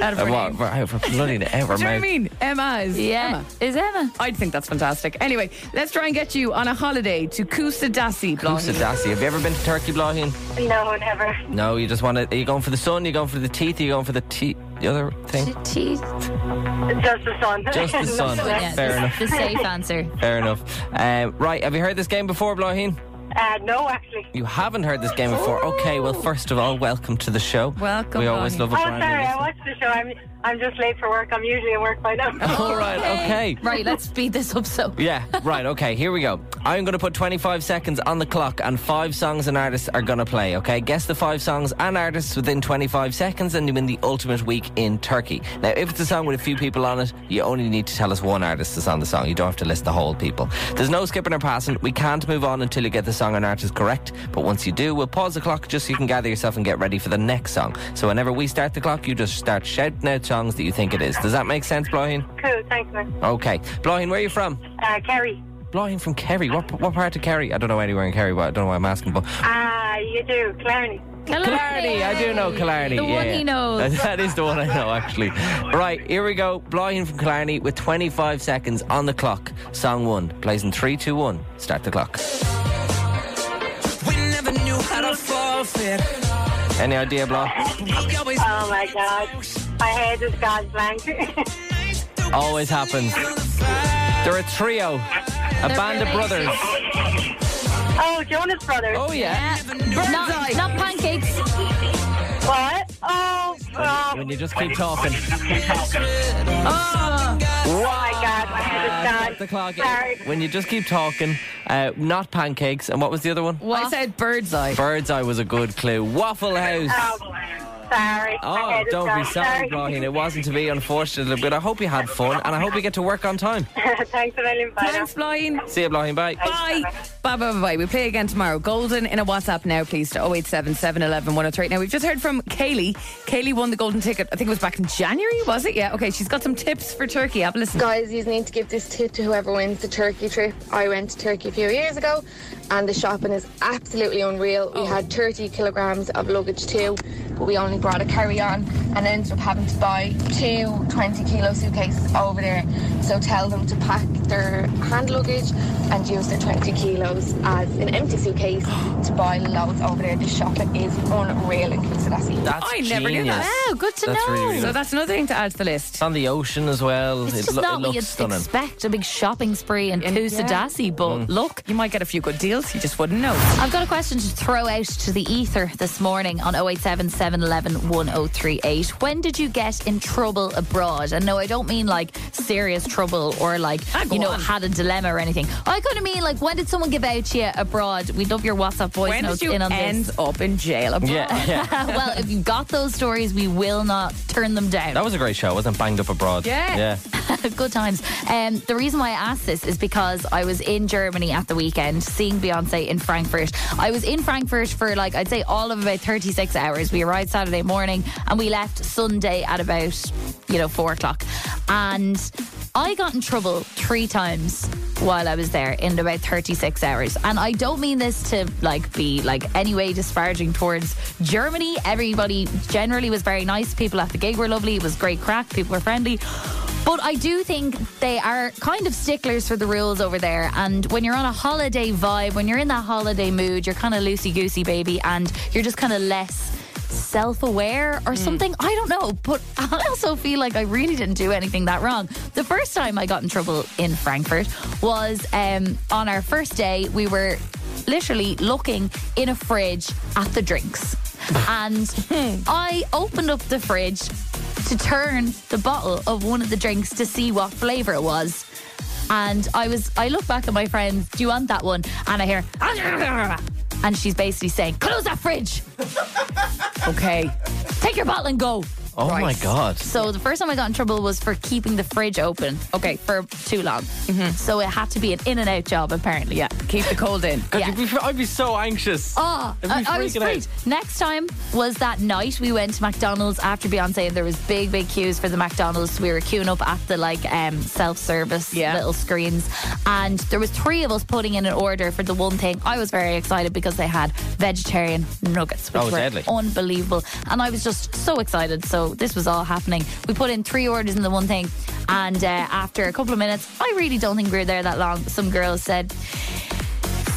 Out of Uh, her what? name. For, out for bloody out of her Do you know what I mouth. mean? Emma is Yeah, Emma. is Emma? I'd think that's fantastic. Anyway, let's try and get you on a holiday to Kusadasi. Kusadasi. Have you ever been to Turkey, Bláithín? no, never. No, you just want to. Are you going for the sun? Are you going for the teeth? Are you going for the tea? the other thing? Tea. Just the sun. Just the sun. Yeah, Fair the, enough. the safe answer. Fair enough. Um, right, have you heard this game before, Bláithín? Uh, no, actually. You haven't heard this game before. Okay, well, first of all, welcome to the show. Welcome, We always Bláithín. love Oh, a brand new sorry, I watched the show. I'm I'm just late for work. I'm usually at work by now. All right, okay. Right, let's speed this up. So, Yeah, right, okay, here we go. I'm going to put 25 seconds on the clock and five songs and artists are going to play, okay? Guess the five songs and artists within 25 seconds and you win the ultimate week in Turkey. Now, if it's a song with a few people on it, you only need to tell us one artist that's on the song. You don't have to list the whole people. There's no skipping or passing. We can't move on until you get the song and artist correct, but once you do, we'll pause the clock just so you can gather yourself and get ready for the next song. So whenever we start the clock, you just start shouting out songs that you think it is. Does that make sense, Bláithín? cool, thanks, man. Okay. Bláithín, where are you from? Uh, Kerry. Bláithín from Kerry. What what part of Kerry? I don't know anywhere in Kerry, but I don't know why I'm asking. But Ah, you do, Clarny. Killarney, I do know Killarney. The yeah, one yeah. he knows. That- that is the one I know, actually. Right, here we go. Blaheen from Killarney with 25 seconds on the clock. Song one plays in three, two, one. Start the clock. We never knew how to forfeit. Any idea, Blah? Oh my god. My head is gone blank. Always happens. They're a trio, a band of brothers. oh, Jonas Brothers. Oh yeah. not, not pancakes. What? Oh, oh, When you just keep talking. oh my god, my head is Start gone. the clock. Sorry. When you just keep talking, uh, not pancakes. And what was the other one? I said bird's eye. Bird's eye was a good clue. Waffle House. Oh, sorry. Oh, head don't be sorry, Bláithín. It wasn't to be, unfortunately. But I hope you had fun, and I hope you get to work on time. Thanks a million. Bye. Thanks, Flying. See you, Bláithín. Bye. Bye. Bye, bye, bye, bye. We play again tomorrow. Golden in a WhatsApp now, please, to 087 711 103. Now, we've just heard from Kaylee. Kaylee won the golden ticket, I think it was back in January, was it? Yeah, okay. She's got some tips for Turkey. Have a listen. Guys, you need to give this tip to whoever wins the Turkey trip. I went to Turkey a few years ago and the shopping is absolutely unreal. We oh. had 30 kilograms of luggage too, but we only brought a carry on and ended up having to buy two 20 kilo suitcases over there. So tell them to pack their hand luggage and use their 20 kilos as an empty suitcase to buy loads over there. The shopping is unreal in Kusadasi. That's I never knew genius. that. Wow, good to That's know. really, really So good. that's another thing to add to the list. It's on the ocean as well. It's it, just lo- not it what looks you'd stunning. expect a big shopping spree in And- Kusadasi, but Mm. look. You might get a few good deals, you just wouldn't know. I've got a question to throw out to the ether this morning on 087 711 1038. When did you get in trouble abroad? And no, I don't mean like serious trouble or like, Ah, you know, on. had a dilemma or anything. I kind of mean like, when did someone give out to you abroad? We love your WhatsApp voice When notes did you in on end this. up in jail abroad? Yeah, yeah. well, if you've got those stories, we will not turn them down. That was a great show. Wasn't it? banged up abroad. Yeah. Yeah. Good times. Um, the reason why I asked this is because I was in Germany at the weekend seeing Beyonce in Frankfurt. I was in Frankfurt for like I'd say all of about 36 hours. We arrived Saturday morning and we left Sunday at about you know four o'clock, and I got in trouble three times while I was there in about 36 hours. And I don't mean this to like be like any way disparaging towards Germany. Everybody generally was very nice. People at the gig were lovely. It was great crack. People were friendly. But I do think they are kind of sticklers for the rules over there. And when you're on a holiday vibe, when you're in that holiday mood, you're kind of loosey goosey, baby, and you're just kind of less self aware or something. I don't know. But I also feel like I really didn't do anything that wrong. The first time I got in trouble in Frankfurt was um, on our first day. We were literally looking in a fridge at the drinks. And I opened up the fridge to turn the bottle of one of the drinks to see what flavour it was. And I was, I look back at my friends, do you want that one? And I hear, and she's basically saying, close that fridge. Okay. Take your bottle and go. Oh my god. So the first time I got in trouble was for keeping the fridge open. Okay, for too long. So it had to be an in and out job, apparently. Yeah, keep the cold in. Yeah. I'd, be, I'd be so anxious. Oh, I'd be I, I was freaking out. freaked. Next time was that night we went to McDonald's after Beyonce, and there was big, big queues for the McDonald's. We were queuing up at the like um, self-service Yeah. little screens, and there was three of us putting in an order for the one thing. I was very excited because they had vegetarian nuggets, which Oh, were deadly. unbelievable, and I was just so excited. So this was all happening. We put in three orders in the one thing, and uh, after a couple of minutes, I really don't think we were there that long. Some girls said.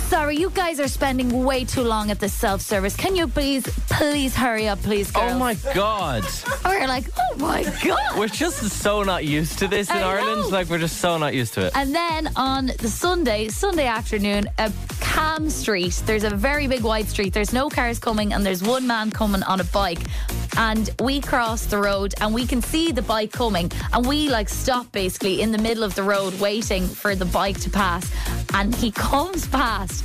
Sorry, you guys are spending way too long at this self service. Can you please, please hurry up, please, oh girls? Oh my god. We're like, oh, my god! We're just so not used to this in I Ireland. know. Like we're just so not used to it. And then on the Sunday, Sunday afternoon, a calm street. There's a very big wide street. There's no cars coming, and there's one man coming on a bike. And we cross the road, and we can see the bike coming, and we like stop basically in the middle of the road, waiting for the bike to pass. And he comes past,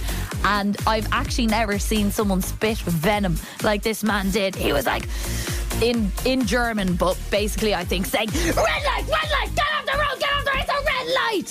and I've actually never seen someone spit venom like this man did. He was like. In in German, but basically, I think saying "red light, red light, get off the road, get off the road, it's a red light."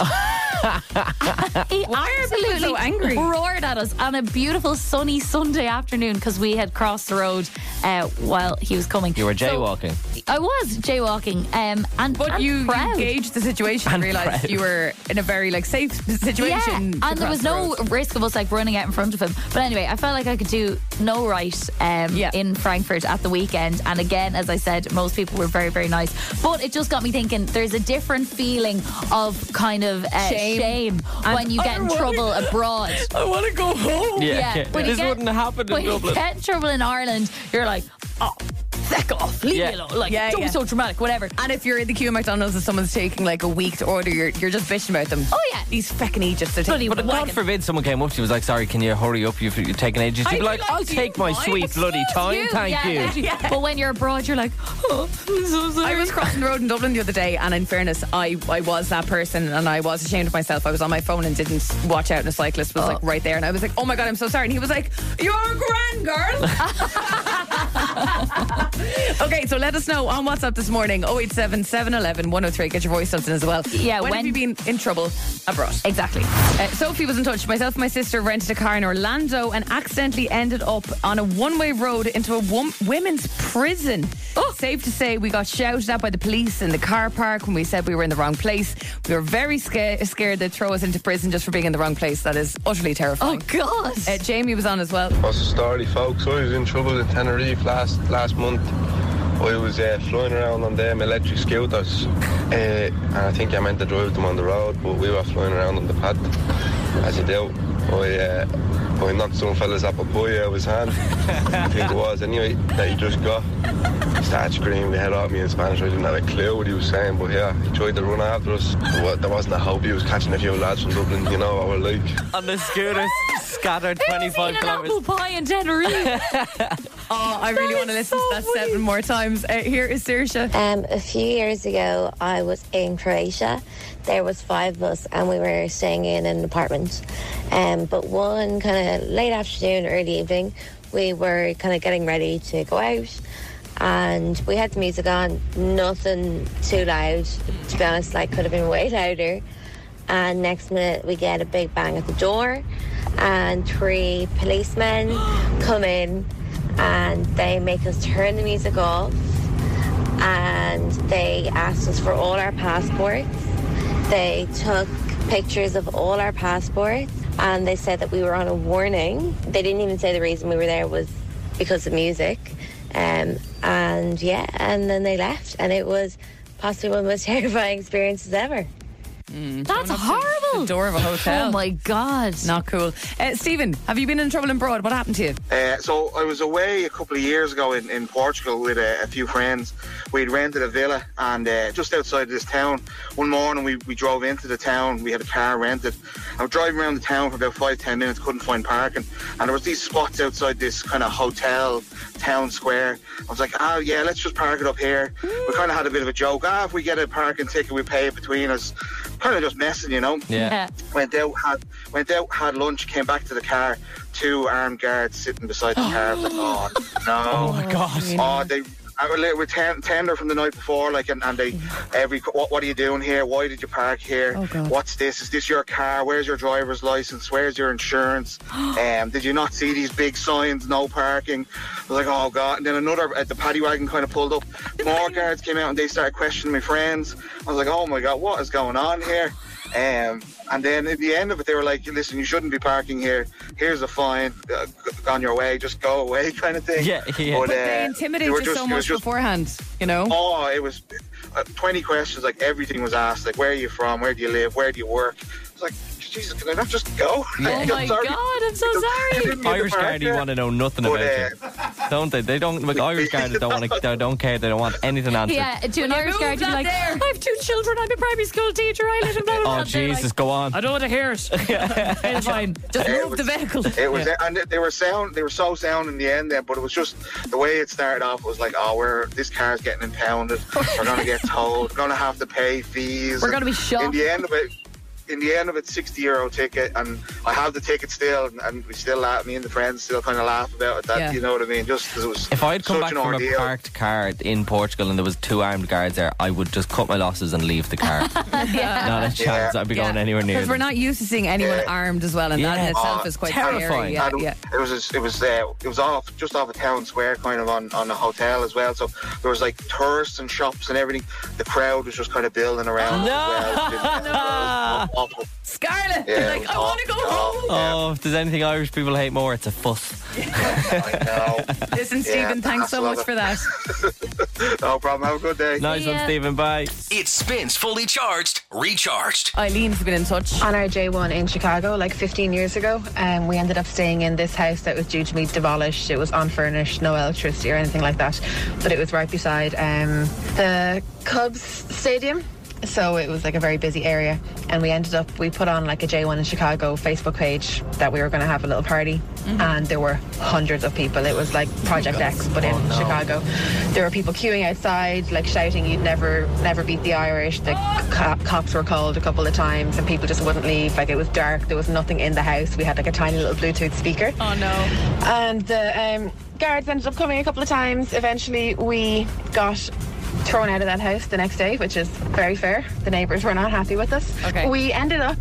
he absolutely so angry? roared at us on a beautiful sunny Sunday afternoon because we had crossed the road uh, while he was coming. You were So, jaywalking. I was jaywalking, um, and But and you, you proud. gauged the situation, And realised proud. you were in a very like safe situation. Yeah, and there was the no road. risk of us like running out in front of him. But anyway, I felt like I could do no right um, Yeah. in Frankfurt at the weekend. And again, as I said, most people were very, very nice. But it just got me thinking there's a different feeling of kind of uh, Shame. shame, when you get in trouble abroad. I want to go home. Yeah, Yeah, when you this get- wouldn't have happened in When you Dublin. get in trouble in Ireland, you're like, oh, feck off, leave Yeah. me alone. Like, Yeah, don't yeah. be so dramatic, whatever. And if you're in the queue at McDonald's and someone's taking like a week to order, you're, you're just bitching about them. Oh, yeah. These feckin' Egypts are Bloody taking. But God forbid someone came up to you was like, "Sorry, can you hurry up? You've, you're taking ages." You'd be be like, like, "I'll take my mind? sweet bloody time, You, thank yeah, you." literally. But when you're abroad, you're like, oh, I'm so sorry. I was crossing the road in Dublin the other day, and in fairness, I, I was that person, and I was ashamed of myself. I was on my phone and didn't watch out, and a cyclist was like oh. right there, and I was like, "Oh my god, I'm so sorry." And he was like, "You're a grand girl." okay, so let us know on WhatsApp this morning 087 711 103. Get your voice notes in as well. Yeah, when, when- have you been in trouble abroad? Exactly. Uh, Sophie was in touch. Myself and my sister rented a car in Orlando and accidentally ended up on a one way road into a wom- women's prison. Oh. Safe to say, we got shouted at by the police in the car park when we said we were in the wrong place. We were very sca- scared they'd throw us into prison just for being in the wrong place. That is utterly terrifying. Oh, terrifying. God. Uh, Jamie was on as well. What's the story, folks? I was in trouble in Tenerife last last month. I was uh, flying around on them electric scooters, uh, and I think I meant to drive them on the road, but we were flying around on the pad, as you do. I, uh, I knocked some fella's apple pie out of his hand. I think it was anyway that he just got. He started screaming the head off me in Spanish. I didn't have a clue what he was saying, but yeah, he tried to run after us. There There wasn't a hope he was catching a few lads from Dublin, you know what we're like. On the scooters, scattered 25 Eating an kilometers. apple pie in Tenerife. Oh, I really want to listen to that seven more times. Uh, here is Saoirse. Um, a few years ago, I was in Croatia. There was five of us, and we were staying in an apartment. Um, but one kind of late afternoon, early evening, we were kind of getting ready to go out, and we had the music on. Nothing too loud, to be honest. Like could have been way louder. And next minute, we get a big bang at the door, and three policemen come in, and they make us turn the music off and they asked us for all our passports. They took pictures of all our passports and they said that we were on a warning. They didn't even say the reason we were there was because of music. Um, and yeah, and then they left and it was possibly one of the most terrifying experiences ever. That's horrible. The door of a hotel. Oh my God. Not cool. Uh, Stephen, have you been in trouble abroad? What happened to you? Uh, so I was away a couple of years ago in, in Portugal with a, a few friends. We'd rented a villa and uh, just outside of this town. One morning we, we drove into the town. We had a car rented. I was driving around the town for about five ten minutes. Couldn't find parking, and there was these spots outside this kind of hotel town square. I was like, oh yeah, let's just park it up here. We kind of had a bit of a joke. Ah, if we get a parking ticket, we pay it between us. Kind of just messing, you know. Yeah. Went out, had went out, had lunch, came back to the car. Two armed guards sitting beside the car. I was like, oh no! Oh my God. Oh, they. Like, with ten, tender from the night before, like, and, and they, every, what, what are you doing here? Why did you park here? Oh, What's this? Is this your car? Where's your driver's license? Where's your insurance? um, did you not see these big signs, no parking? I was like, oh god! And then another, uh, the paddy wagon kind of pulled up. More guards came out and they started questioning my friends. I was like, oh my god, what is going on here? Um, and then at the end of it, they were like, listen, you shouldn't be parking here. Here's a fine. Uh, on your way, just go away, kind of thing. Yeah, yeah. But, But they uh, intimidate were you so much just- beforehand, you know? Oh, it was uh, 20 questions, like everything was asked, like where are you from, where do you live, where do you work? I was like, Jesus, can I not just go? Oh my God, I'm so sorry. Irish Guard, you want to know nothing But, about you. uh, don't they? They don't. Like Irish Garda don't want to. They don't care. They don't want anything answered. Yeah, to an Irish guard, you'd be like, I have two children. I'm a primary school teacher. I let him know. Oh that." They're Jesus, like, go on. I don't want to hear it. it's fine. Just It move the vehicle. It was, and they were sound. They were so sound in the end, then. But it was just the way it started off. Was like, oh, we're this car's getting impounded. We're gonna get towed. We're gonna have to pay fees. We're And gonna be shot. In the end of it. In the end of it, 60 euro ticket, and I have the ticket still, and, and we still laugh. Me and the friends still kind of laugh about it. That Yeah. you know what I mean? Just because it was If I'd come back from ordeal. a parked car in Portugal and there was two armed guards there, I would just cut my losses and leave the car. Not a chance. I'd be going anywhere near Because we're not used to seeing anyone Yeah. armed as well, and that in itself Oh, is quite terrifying. scary. Yeah, yeah. It was it was uh, it was off just off a town square, kind of on on a hotel as well. So there was like tourists and shops and everything. The crowd was just kind of building around. No. as well. It was awful. Scarlett, Yeah, like I want to go home. Oh, if there's anything Irish people hate more, it's a fuss. I know. Listen, Yeah, Stephen, thanks so much it. for that. No problem. Have a good day. Nice one, ya. Stephen. Bye. It spins fully charged, recharged. Eileen's been in touch. On our J1 in Chicago, like 15 years ago, um, we ended up staying in this house that was due to be demolished. It was unfurnished, no electricity or anything like that, but it was right beside um, the Cubs stadium. So it was like a very busy area, and we ended up we put on like a J1 in Chicago Facebook page that we were going to have a little party, and there were hundreds of people. It was like Project X, but in Chicago. There were people queuing outside, like shouting, "You'd never, never beat the Irish." The co- cops were called a couple of times, and people just wouldn't leave. Like it was dark, there was nothing in the house. We had like a tiny little Bluetooth speaker. Oh no. And the um, guards ended up coming a couple of times. Eventually, we got thrown out of that house the next day, which is very fair. The neighbours were not happy with us. Okay. We ended up,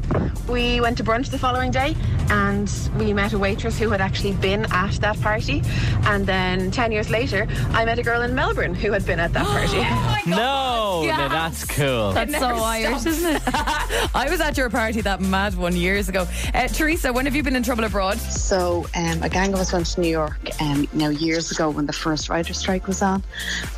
we went to brunch the following day and we met a waitress who had actually been at that party. And then 10 years later, I met a girl in Melbourne who had been at that party. No, no, that's cool. That's so Irish, isn't it? I was at your party that mad one years ago. Uh, Teresa, when have you been in trouble abroad? So, um, a gang of us went to New York um, now years ago when the first writer strike was on,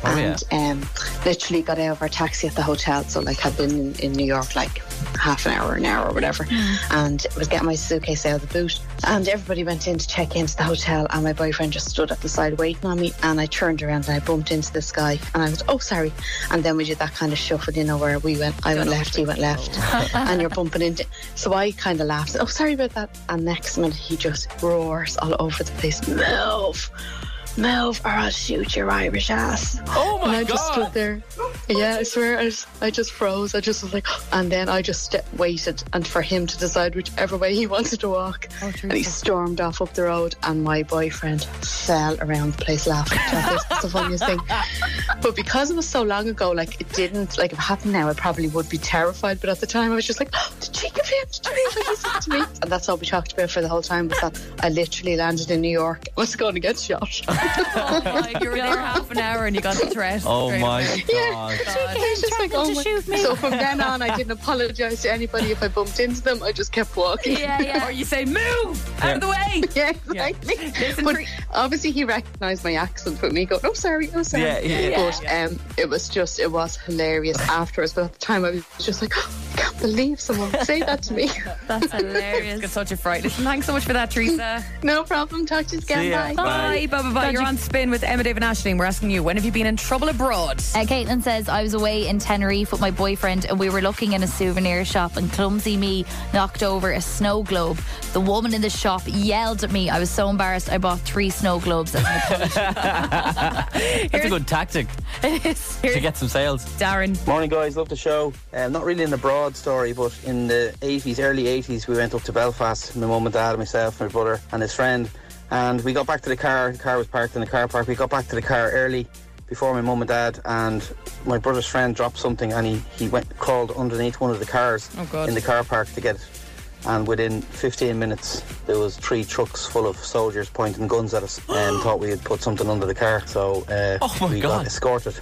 Oh, and um, literally got out of our taxi at the hotel. So, like, had been in, in New York like half an hour, an hour, or whatever, and was getting my suitcase out the boot. And everybody went in to check into the hotel, and my boyfriend just stood at the side waiting on me. And I turned around and I bumped into this guy, and I was, oh, sorry. And then we did that kind of shuffle, you know, where we went, I went left, he went left, oh. and you're bumping into. So I kind of laughed, oh, sorry about that. And next minute, he just roars all over the place, move. Move or I'll shoot your Irish ass. Oh my and I just God. stood there. Yeah, I swear, I just, I just froze. I just was like, and then I just st- waited and for him to decide whichever way he wanted to walk. Oh, and he stormed off up the road, and my boyfriend fell around the place laughing. That's that's the funniest thing. But because it was so long ago, like it didn't, like if it happened now, I probably would be terrified. But at the time, I was just like, oh, the cheek of him, the cheek of him, to me. And that's all we talked about for the whole time was that I literally landed in New York. I was going to get shot. you were there half an hour and you got the threat. Oh straight my away. god. I was just like, oh my. So from then on, I didn't apologise to anybody if I bumped into them. I just kept walking. Yeah, yeah. Or you say, move out of the way. Yeah, exactly. Listen, but Tre- obviously, he recognised my accent with me going, "Oh, sorry, oh, sorry." Yeah, yeah, yeah. But um, it was just, it was hilarious afterwards. But at the time, I was just like, oh, "I can't believe someone would say that to me." That's hilarious. got such a fright. Listen, thanks so much for that, Teresa. no problem. Talk to you again. See. Bye. Bye, bye, bye, bye. You're on spin with Emma David Ashling. We're asking you, when have you been in trouble abroad? Uh, Caitlin says, I was away in Tenerife with my boyfriend and we were looking in a souvenir shop and clumsy me knocked over a snow globe. The woman in the shop yelled at me. I was so embarrassed. I bought three snow globes as an. That's a good tactic It is. to get some sales. Darren. Morning, guys. Love the show. Um, not really in a broad story, but in the 80s, early 80s, we went up to Belfast, my mum and dad, myself, my brother, and his friend. And we got back to the car. The car was parked in the car park. We got back to the car early before my mum and dad. And my brother's friend dropped something and he, he went crawled underneath one of the cars Oh, in the car park to get it. And within 15 minutes, there was three trucks full of soldiers pointing guns at us and thought we had put something under the car. So uh, Oh, we God. got escorted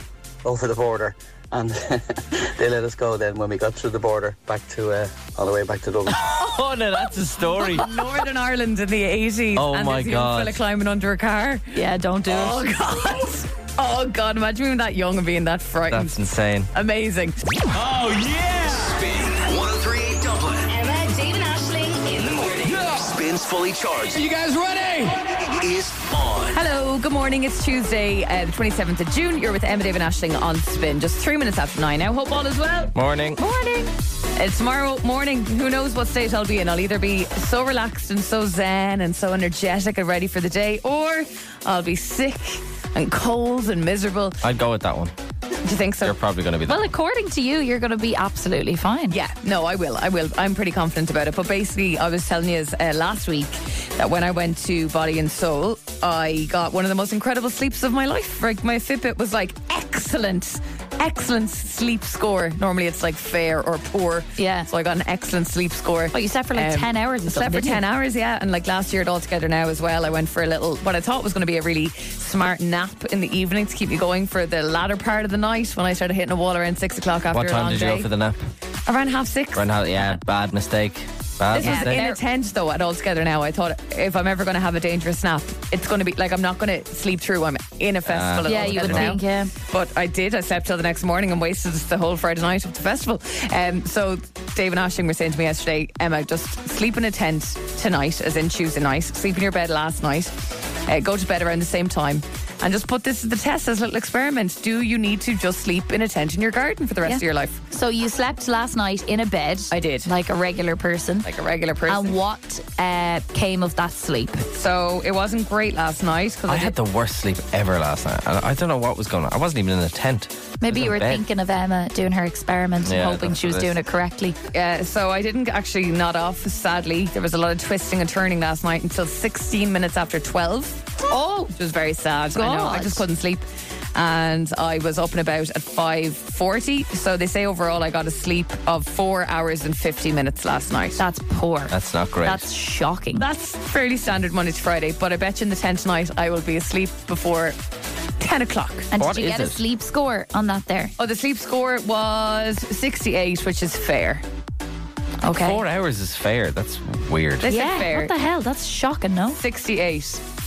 over the border. And they let us go then when we got through the border back to uh, all the way back to Dublin. Oh no, that's a story. Northern Ireland in the 80s. Oh, and my there's a young God. fella climbing under a car. Yeah, don't do Oh, it. Oh god. Oh, God. Imagine being that young and being that frightened. That's insane. Amazing. Oh, yeah! Spin 1038 Dublin. Emma, David Ashling in the morning. Spins fully charged. Are You guys ready? Is on. Hello, good morning. It's Tuesday, uh, the 27th of June. You're with Emma David Ashling on Spin. Just three minutes after nine now. Hope all is well. Morning. Morning. It's tomorrow morning. Who knows what state I'll be in? I'll either be so relaxed and so zen and so energetic and ready for the day, or I'll be sick and cold and miserable. I'd go with that one. Do you think so? You're probably going to be that. Well, according to you, you're going to be absolutely fine. Yeah, no, I will. I will. I'm pretty confident about it. But basically, I was telling you uh, last week that when I went to Body and Soul, I got one of the most incredible sleeps of my life. Like my Fitbit was like excellent. Excellent sleep score. Normally it's like fair or poor. Yeah. So I got an excellent sleep score. Oh, you slept for like um, 10 hours or Slept something, for 10 you? hours, yeah. And like last year, it all together now as well. I went for a little, what I thought was going to be a really smart nap in the evening to keep me going for the latter part of the night when I started hitting a wall around six o'clock after What a time long did you day. go for the nap? Around half six. Around half, yeah, bad mistake. Bad This was mistake. in a tent though at all together now. I thought if I'm ever going to have a dangerous nap, it's going to be like I'm not going to sleep through. I'm in a festival. at Yeah, you would now. think, yeah. But I did. I slept till the next morning and wasted the whole Friday night of the festival. Um, so Dave and Ashling were saying to me yesterday, Emma, just sleep in a tent tonight, as in Tuesday night. Sleep in your bed last night. Uh, go to bed around the same time. And just put this to the test, as a little experiment. Do you need to just sleep in a tent in your garden for the rest Yeah. of your life? So you slept last night in a bed. I did. Like a regular person. Like a regular person. And what uh, came of that sleep? So it wasn't great last night because I I, had the worst sleep ever last night. I I don't know what was going on. I wasn't even in a tent. Maybe you were bed. thinking of Emma doing her experiment Yeah, and hoping she was doing it correctly. Yeah, so I didn't actually nod off, sadly. There was a lot of twisting and turning last night until 16 minutes after 12. Oh! Which was very sad. I know. I just couldn't sleep. And I was up and about at 5.40. So they say overall I got a sleep of 4 hours and 50 minutes last night. That's poor. That's not great. That's shocking. That's fairly standard Monday to Friday. But I bet you in the tent tonight I will be asleep before 10 o'clock. and What did you is get a sleep score on that there? Oh, the sleep score was 68, which is fair. Okay. Four hours is fair. That's weird. This yeah, is fair. what the hell? That's shocking, no? 68,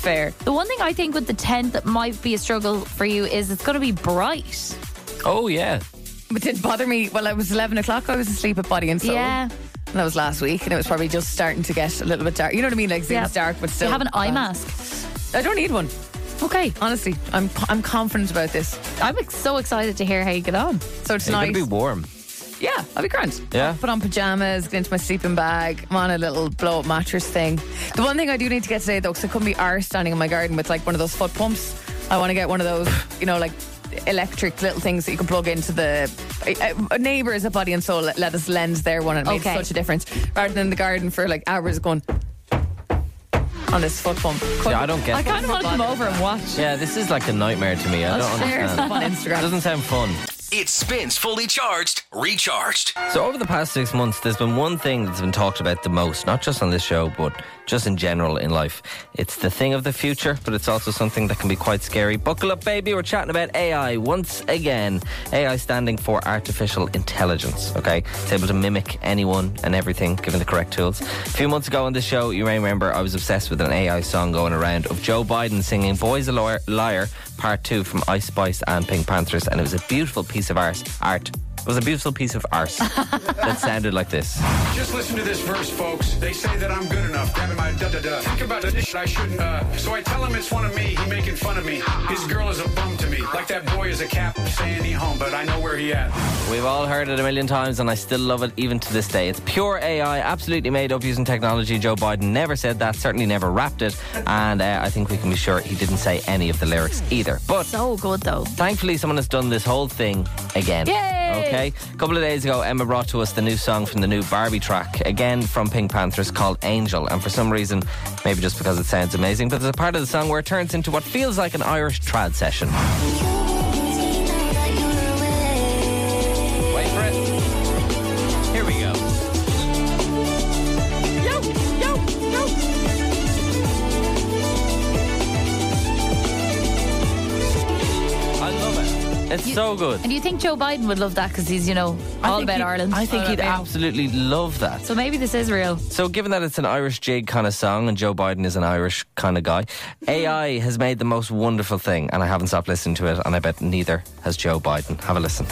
fair. The one thing I think with the tent that might be a struggle for you is it's going to be bright. Oh, yeah. But it didn't bother me. Well, it was 11 o'clock. I was asleep at Body and Soul. Yeah. And that was last week. And it was probably just starting to get a little bit dark. You know what I mean? Like, Yeah. it's dark, but Do still. you have an eye mask? I don't need one. Okay. Honestly, I'm I'm confident about this. I'm ex- so excited to hear how you get on. So tonight. It's going to be warm. Yeah, I'll be grand. Yeah. I'll put on pajamas, get into my sleeping bag. I'm on a little blow up mattress thing. The one thing I do need to get today, though, because I couldn't be arse standing in my garden with like one of those foot pumps. I want to get one of those, you know, like electric little things that you can plug into the uh, neighbours at Body and Soul let, let us lend their one and it Okay. made such a difference rather than in the garden for like hours going on this foot pump. Yeah, I don't get I kind of want to come over and watch. Yeah, this is like a nightmare to me. I don't share understand. stuff on Instagram. Doesn't sound fun. It spins fully charged, recharged. So over the past six months, there's been one thing that's been talked about the most, not just on this show, but just in general in life. It's the thing of the future, but it's also something that can be quite scary. Buckle up, baby. We're chatting about AI once again. AI standing for artificial intelligence. Okay, it's able to mimic anyone and everything given the correct tools. A few months ago on this show, you may remember I was obsessed with an AI song going around of Joe Biden singing "Boys a Liar," Liar Part Two from Ice Spice and PinkPantheress, and it was a beautiful piece of art. Art. It was a beautiful piece of art that sounded like this. Just listen to this verse, folks. They say that I'm good enough, grabbing my da da da. Think about the shit I shouldn't. Uh, so I tell him it's one of me. He making fun of me. His girl is a bum to me. Like that boy is a cap saying he home, but I know where he at. We've all heard it a million times, and I still love it even to this day. It's pure AI, absolutely made up using technology. Joe Biden never said that, certainly never rapped it, and uh, I think we can be sure he didn't say any of the lyrics either. But So good though. thankfully, someone has done this whole thing again. Yay! Okay. A couple of days ago, Emma brought to us the new song from the new Barbie track, again from PinkPantheress, called Angel. And for some reason, maybe just because it sounds amazing, but there's a part of the song where it turns into what feels like an Irish trad session. It. It's so good. And do you think Joe Biden would love that because he's, you know, I all about Ireland? I think he'd about- absolutely love that. So maybe this is real. So, given that it's an Irish jig kind of song and Joe Biden is an Irish kind of guy, AI has made the most wonderful thing, and I haven't stopped listening to it, and I bet neither has Joe Biden. Have a listen.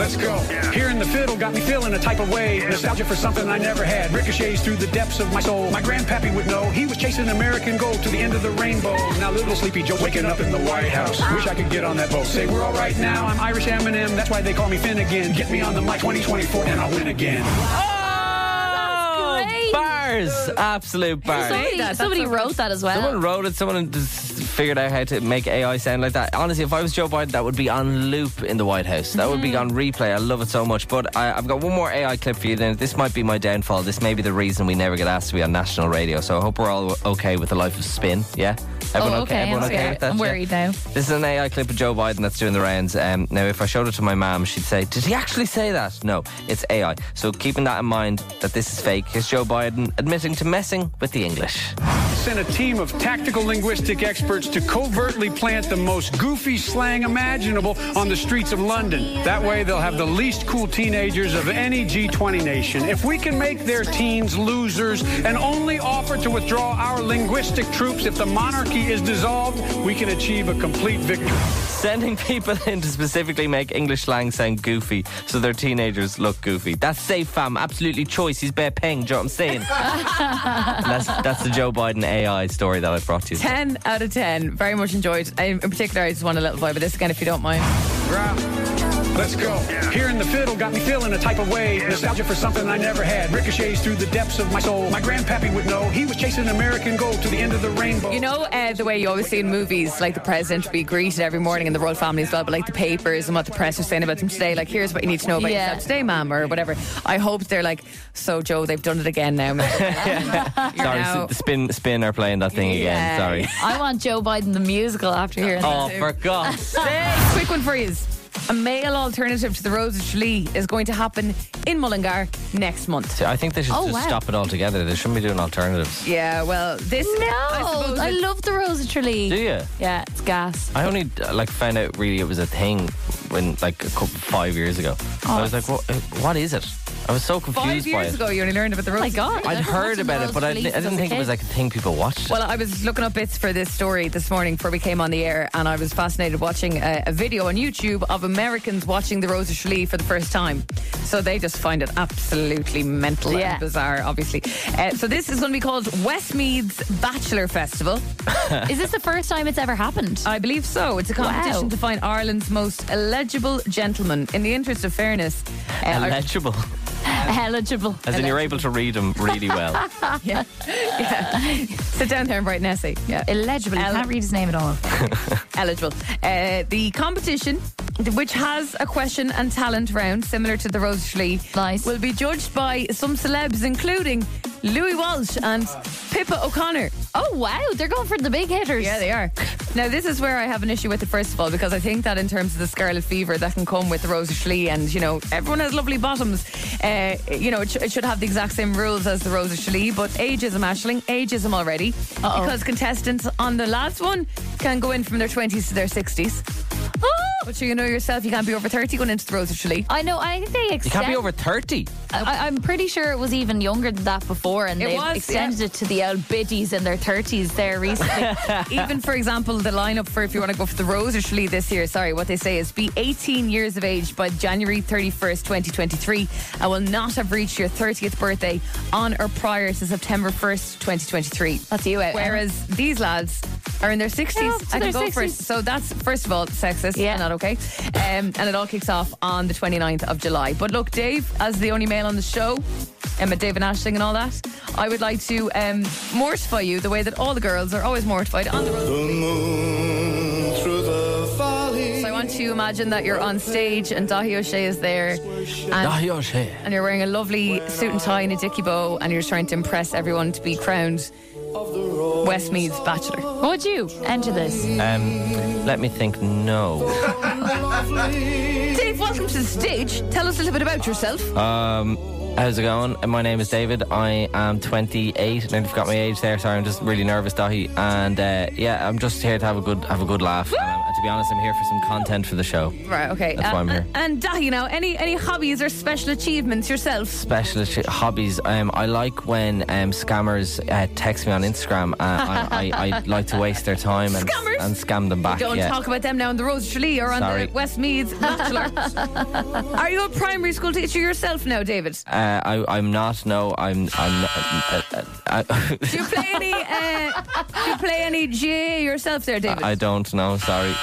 Let's go. Hearing the fiddle got me feeling a type of way. Nostalgia for something I never had. Ricochets through the depths of my soul. My grandpappy would know. He was chasing American gold to the end of the rainbow. Now little sleepy Joe waking up in the White House. Wish I could get on that boat. Say we're all right now. I'm Irish Eminem. That's why they call me Finnegan. Get me on the mic 2024 and I'll win again. Oh! Bars, absolute bars. Somebody, somebody wrote that as well. Someone wrote it. Someone just figured out how to make AI sound like that. Honestly, if I was Joe Biden, that would be on loop in the White House. That would be mm-hmm. on replay. I love it so much. But I, I've got one more AI clip for you. Then this might be my downfall. This may be the reason we never get asked to be on national radio. So I hope we're all okay with the life of spin. Yeah. Everyone oh, okay. Everyone okay yeah, with that? I'm Yeah? worried now. This is an AI clip of Joe Biden that's doing the rounds. Um, now, if I showed it to my mom, she'd say, Did he actually say that? No, it's AI. So, keeping that in mind that this is fake, is Joe Biden admitting to messing with the English. Sent a team of tactical linguistic experts to covertly plant the most goofy slang imaginable on the streets of London. That way, they'll have the least cool teenagers of any G20 nation. If we can make their teens losers and only offer to withdraw our linguistic troops if the monarchy is dissolved, we can achieve a complete victory. Sending people in to specifically make English slang sound goofy so their teenagers look goofy. That's safe, fam. Absolutely choice. He's bare paying. Do you know what I'm saying? That's, that's the Joe Biden AI story that I brought to you. 10 out of 10. Very much enjoyed. In particular, I just want a little vibe of this again, if you don't mind. Let's go. Hearing the fiddle got me feeling a type of way. Nostalgia for something I never had. Ricochets through the depths of my soul. My grandpappy would know. He was chasing American gold to the end of the rainbow. You know uh, the way you always see in movies, like the president will be greeted every morning and the royal family as well, but like the papers and what the press are saying about them today, like here's what you need to know about Yeah. yourself today, ma'am, or whatever. I hope they're like, so Joe, they've done it again now. Sorry, now- s- spin, spin are playing that thing again. Sorry. I want Joe Biden the musical after hearing that. Oh, that. for God's sake. Quick one for you. A male alternative to the Rose of Tralee is going to happen in Mullingar next month. See, I think they should Oh, just wow. stop it altogether. They shouldn't be doing alternatives. Yeah, well, this No, I suppose I, it- love the Rose of Tralee. Do you? Yeah, it's gas. I only uh, like found out really it was a thing when like a couple, five years ago. I was like, what? uh, What is it? I was so confused Five by years it. ago, you only learned about the Rose. Oh my God. I'd heard about it, but I, didn't- I didn't think it was was a like a thing people watched. Well, I was looking up bits for this story this morning before we came on the air, and I was fascinated watching a, a video on YouTube of Americans watching the Rose of Tralee for the first time. So they just find it absolutely mental Yeah. and bizarre, obviously. Uh, so this is going to be called Westmeath's Bachelor Festival. Is this the first time it's ever happened? I believe so. It's a competition Wow. to find Ireland's most eligible gentleman. In the interest of fairness, uh, I- Illegible. Eligible. As in, you're able to read them really well. yeah, yeah. Sit down there and write an essay. Yeah. Illegible. You El- can't read his name at all. eligible. Uh, the competition, which has a question and talent round similar to the Rose Tralee, Nice. will be judged by some celebs, including Louis Walsh and Pippa O'Connor. Oh, wow. They're going for the big hitters. Yeah, they are. Now, this is where I have an issue with it, first of all, because I think that in terms of the scarlet fever that can come with the Rose of Tralee, and, you know, everyone has lovely bottoms, uh, you know, it, sh- it should have the exact same rules as the Rose of Tralee, but ageism, Ashling, ageism already, Uh-oh. because contestants on the last one can go in from their 20s to their 60s. But sure, you know yourself, you can't be over 30 going into the Rose of Tralee. I know. I think they You extend. can't be over 30. I, I'm pretty sure it was even younger than that before, and It they've was, extended it to the old biddies in their 30s there recently. Even, for example, the lineup for if you want to go for the Rose of Tralee this year, sorry, what they say is be 18 years of age by January 31st, 2023, and will not have reached your 30th birthday on or prior to September 1st, 2023. That's you out. Whereas these lads are in their 60s. They're up to I can their go for it. 60s. So that's, first of all, sexist Yeah. and not okay. Um, and it all kicks off on the 29th of July. But look, Dave, as the only male on the show, Emma, Dave and Ashling and all that, I would like to um, mortify you the way that all the girls are always mortified on the road. So I want you to imagine that you're on stage and Dáithí Ó Sé is there. And, Dáithí Ó Sé. and you're wearing a lovely suit and tie and a dicky bow and you're trying to impress everyone to be crowned Westmeath's Bachelor. Would you enter this? Um, let me think. No. Dave, welcome to the stage. Tell us a little bit about yourself. Um, How's it going? My name is David. I am 28. Nearly forgot my age there. Sorry, I'm just really nervous, Dáithí. And uh, yeah, I'm just here to have a good have a good laugh. To be honest, I'm here for some content for the show. Right, okay. That's why I'm here. And Dáithí, now, any any hobbies or special achievements yourself? Special sh- hobbies. Um, I like when um, scammers uh, text me on Instagram. Uh, I, I, I like to waste their time and, Scammers? and scam them back. Don't yeah. talk about them now on the Rose Tralee or on Sorry. the Westmeaths Bachelor. Are you a primary school teacher yourself now, David? Uh, I, I'm not. No, I'm. I'm. Not, uh, uh, uh, Do you play any? Uh, do you play any GAA yourself, there, David? I don't know. Sorry.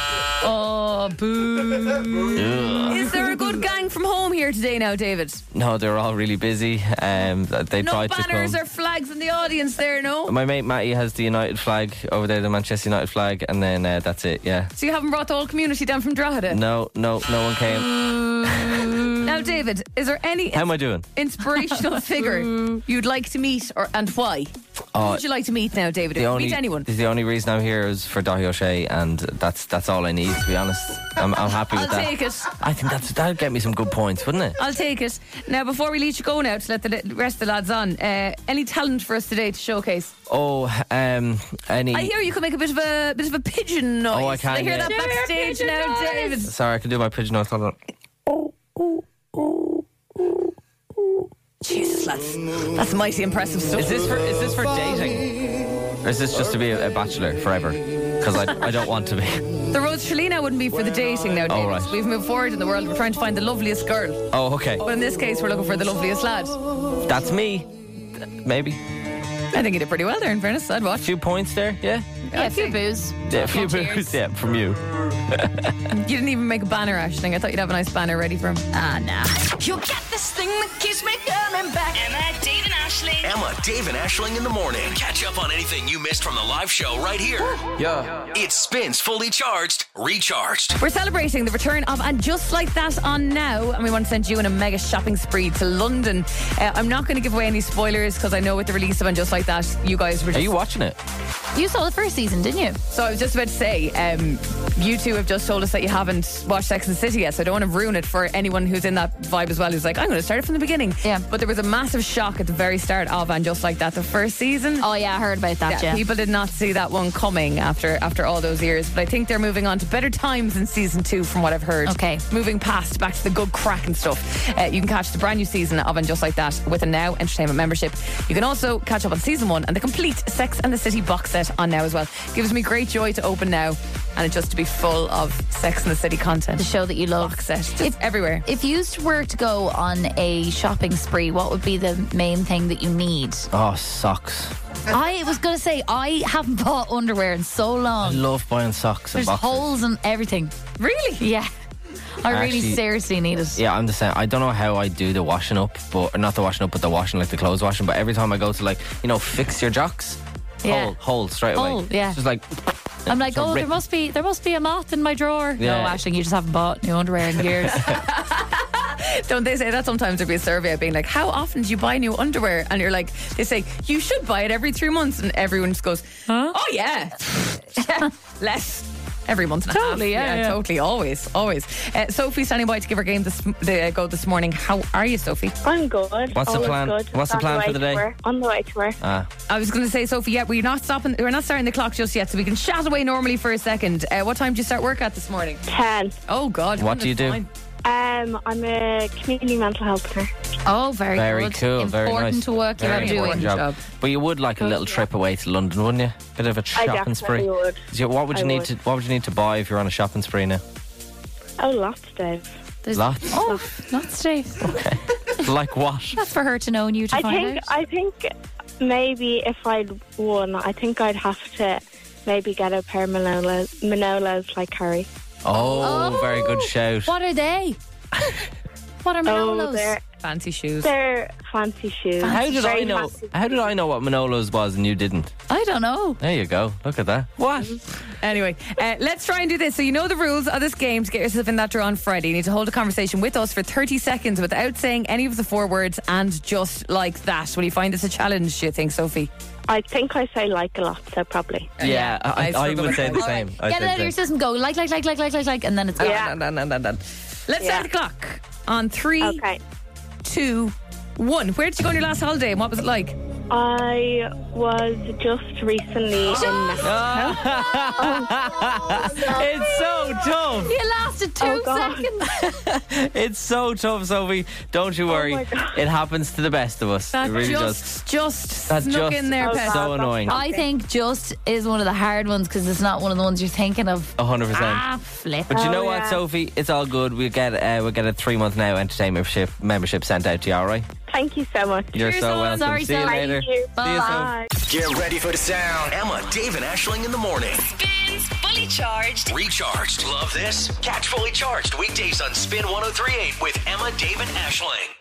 Oh, boo! Is there a good gang from home here today, now, David? No, they're all really busy. Um, they No tried to banners come. or flags in the audience there, no. My mate Matty has the United flag over there, the Manchester United flag, and then uh, that's it. Yeah. So you haven't brought the whole community down from Drogheda? No, no, no one came. Now, David, is there any How am I doing? inspirational figure you'd like to meet, or and why? Who Oh, would you like to meet now, David? the only meet anyone? The only reason I'm here is for Dáithí Ó Sé, and that's that's all I need. To be honest, I'm, I'm happy with I'll that. take it. I think that's that'd get me some good points, wouldn't it? I'll take it. Now, before we let you go now to let the rest of the lads on, uh, any talent for us today to showcase? Oh, um, any. I hear you can make a bit of a bit of a pigeon noise. Oh, I can, I hear yeah. that backstage pigeon now, noise. David. Sorry, I can do my pigeon noise. Hold on. Jesus, that's that's mighty impressive stuff. Is this for is this for dating, or is this just to be a, a bachelor forever? Because I, I don't want to be. The Rose Shalina wouldn't be for the dating now, David. Right. We've moved forward in the world. We're trying to find the loveliest girl. Oh, okay. But in this case, we're looking for the loveliest lad. That's me. Maybe I think you did pretty well there, in fairness. I'd a watch. few points there. Yeah. Yeah, a few booze. Yeah, a few Cheers. booze. Yeah, from you. You didn't even make a banner, Ashling. I thought you'd have a nice banner ready for him. Ah, nah. You get this thing that keeps me coming back. Emma, Dave, and Ashling. Emma, Dave, and Ashling in the morning. Catch up on anything you missed from the live show right here. Yeah. It spins fully charged, recharged. We're celebrating the return of And Just Like That on now, and we want to send you on a mega shopping spree to London. Uh, I'm not going to give away any spoilers because I know with the release of And Just Like That, you guys were Are you watching it? You saw the first season, didn't you? so I was just about to say, um, you two have just told us that you haven't watched Sex and the City yet, so I don't want to ruin it for anyone who's in that vibe as well, who's like, I'm going to start it from the beginning. Yeah. But there was a massive shock at the very start of And Just Like That, the first season. Oh yeah, I heard about that. Yeah. People did not see that one coming after after all those years, but I think they're moving on to better times in season two, from what I've heard. Okay. moving past back to the good crack and stuff. Uh, you can catch the brand new season of and just like that with a Now Entertainment membership. You can also catch up on season one and the complete Sex and the City box set on Now as well. Gives me great joy to open now and it just to be full of Sex and the City content. the show that you love. box set just everywhere. If you were to go on a shopping spree, what would be the main thing that you need? Oh, socks. I was going to say I haven't bought underwear in so long. I love buying socks and There's boxes. holes and everything. Really? Yeah. I really Actually- seriously need it. Yeah, I'm the same. I don't know how I do the washing up, but not the washing up, but the washing like the clothes washing. But every time I go to like you know fix your jocks, Yeah. hole, hole straight away. Yeah. It's just like I'm like, oh, there must be there must be a moth in my drawer. Yeah. No, Ashling, you just haven't bought new underwear in years. Don't they say that sometimes there'd be a survey of being like, how often do you buy new underwear? And you're like, they say, you should buy it every three months. And everyone just goes, oh, yeah. yeah. Less. Every month and a half. Totally, yeah, yeah. Totally, always, always. Uh, Sophie standing by to give her game this the, go this morning. How are you, Sophie? I'm good. What's the plan? Good. What's the On plan way for the day? work. On the way to work. ah, I was going to say, Sophie, yeah, we're not stopping, we're not starting the clock just yet, so we can chat away normally for a second. Uh, what time do you start work at this morning? 10. Oh, God. What do you do? Um, I'm a community mental health nurse. Oh, very, very good. cool, Important very nice. to work you're Very doing. important job. job. But you would like a little trip away to London, wouldn't you? Bit of a shopping definitely spree. would. So what would you I need would. to What would you need to buy if you're on a shopping spree now? Oh, lots, Dave. There's Lots. Oh, lots, Dave. Okay. like what? That's for her to know and you to I find think out. I think maybe if I'd won, I think I'd have to maybe get a pair of Manolos, Manolos like Carrie. Oh, very good oh, shout. What are they? what are Oh, Manolos? they're Fancy shoes. they're fancy shoes. How did I know? fancy. How did I know what Manolos was and you didn't? I don't know. There you go. Look at that. What? Anyway, uh, let's try and do this. So you know the rules of this game to get yourself in that draw on Friday. You need to hold a conversation with us for 30 seconds without saying any of the four words and just like that. Will you find this a challenge, do you think, Sophie? I think I say like a lot, so probably. Yeah, I, I I, would say the same. I'd Get it out of your system. Go like, like, like, like, like, like, like, and then it's gone. Yeah. Dun, dun, dun, dun, dun. Let's Yeah. start the clock on three, Okay. two, One. Where did you go on your last holiday and what was it like? I was just recently in Mexico. it's so tough. You lasted two seconds. It's so tough, Sophie. Don't you worry. it happens to the best of us. That it really just, just That's snuck just in there, Pet. so annoying. I think just is one of the hard ones because it's not one of the ones you're thinking of. A hundred percent. Ah, flip. But you know Oh, what, yeah. Sophie? It's all good. We'll get uh, we'll get a three month now entertainment membership membership sent out to you. All right? Thank you so much. You're so welcome. Sorry, See you Sophie. later. Thank you. See you, Sophie. Bye. Get ready for the sound. Emma, Dave, and Ashling in the morning. Spins Fully Charged. Recharged. Love this? Catch fully charged weekdays on Spin 1038 with Emma, Dave, and Ashling.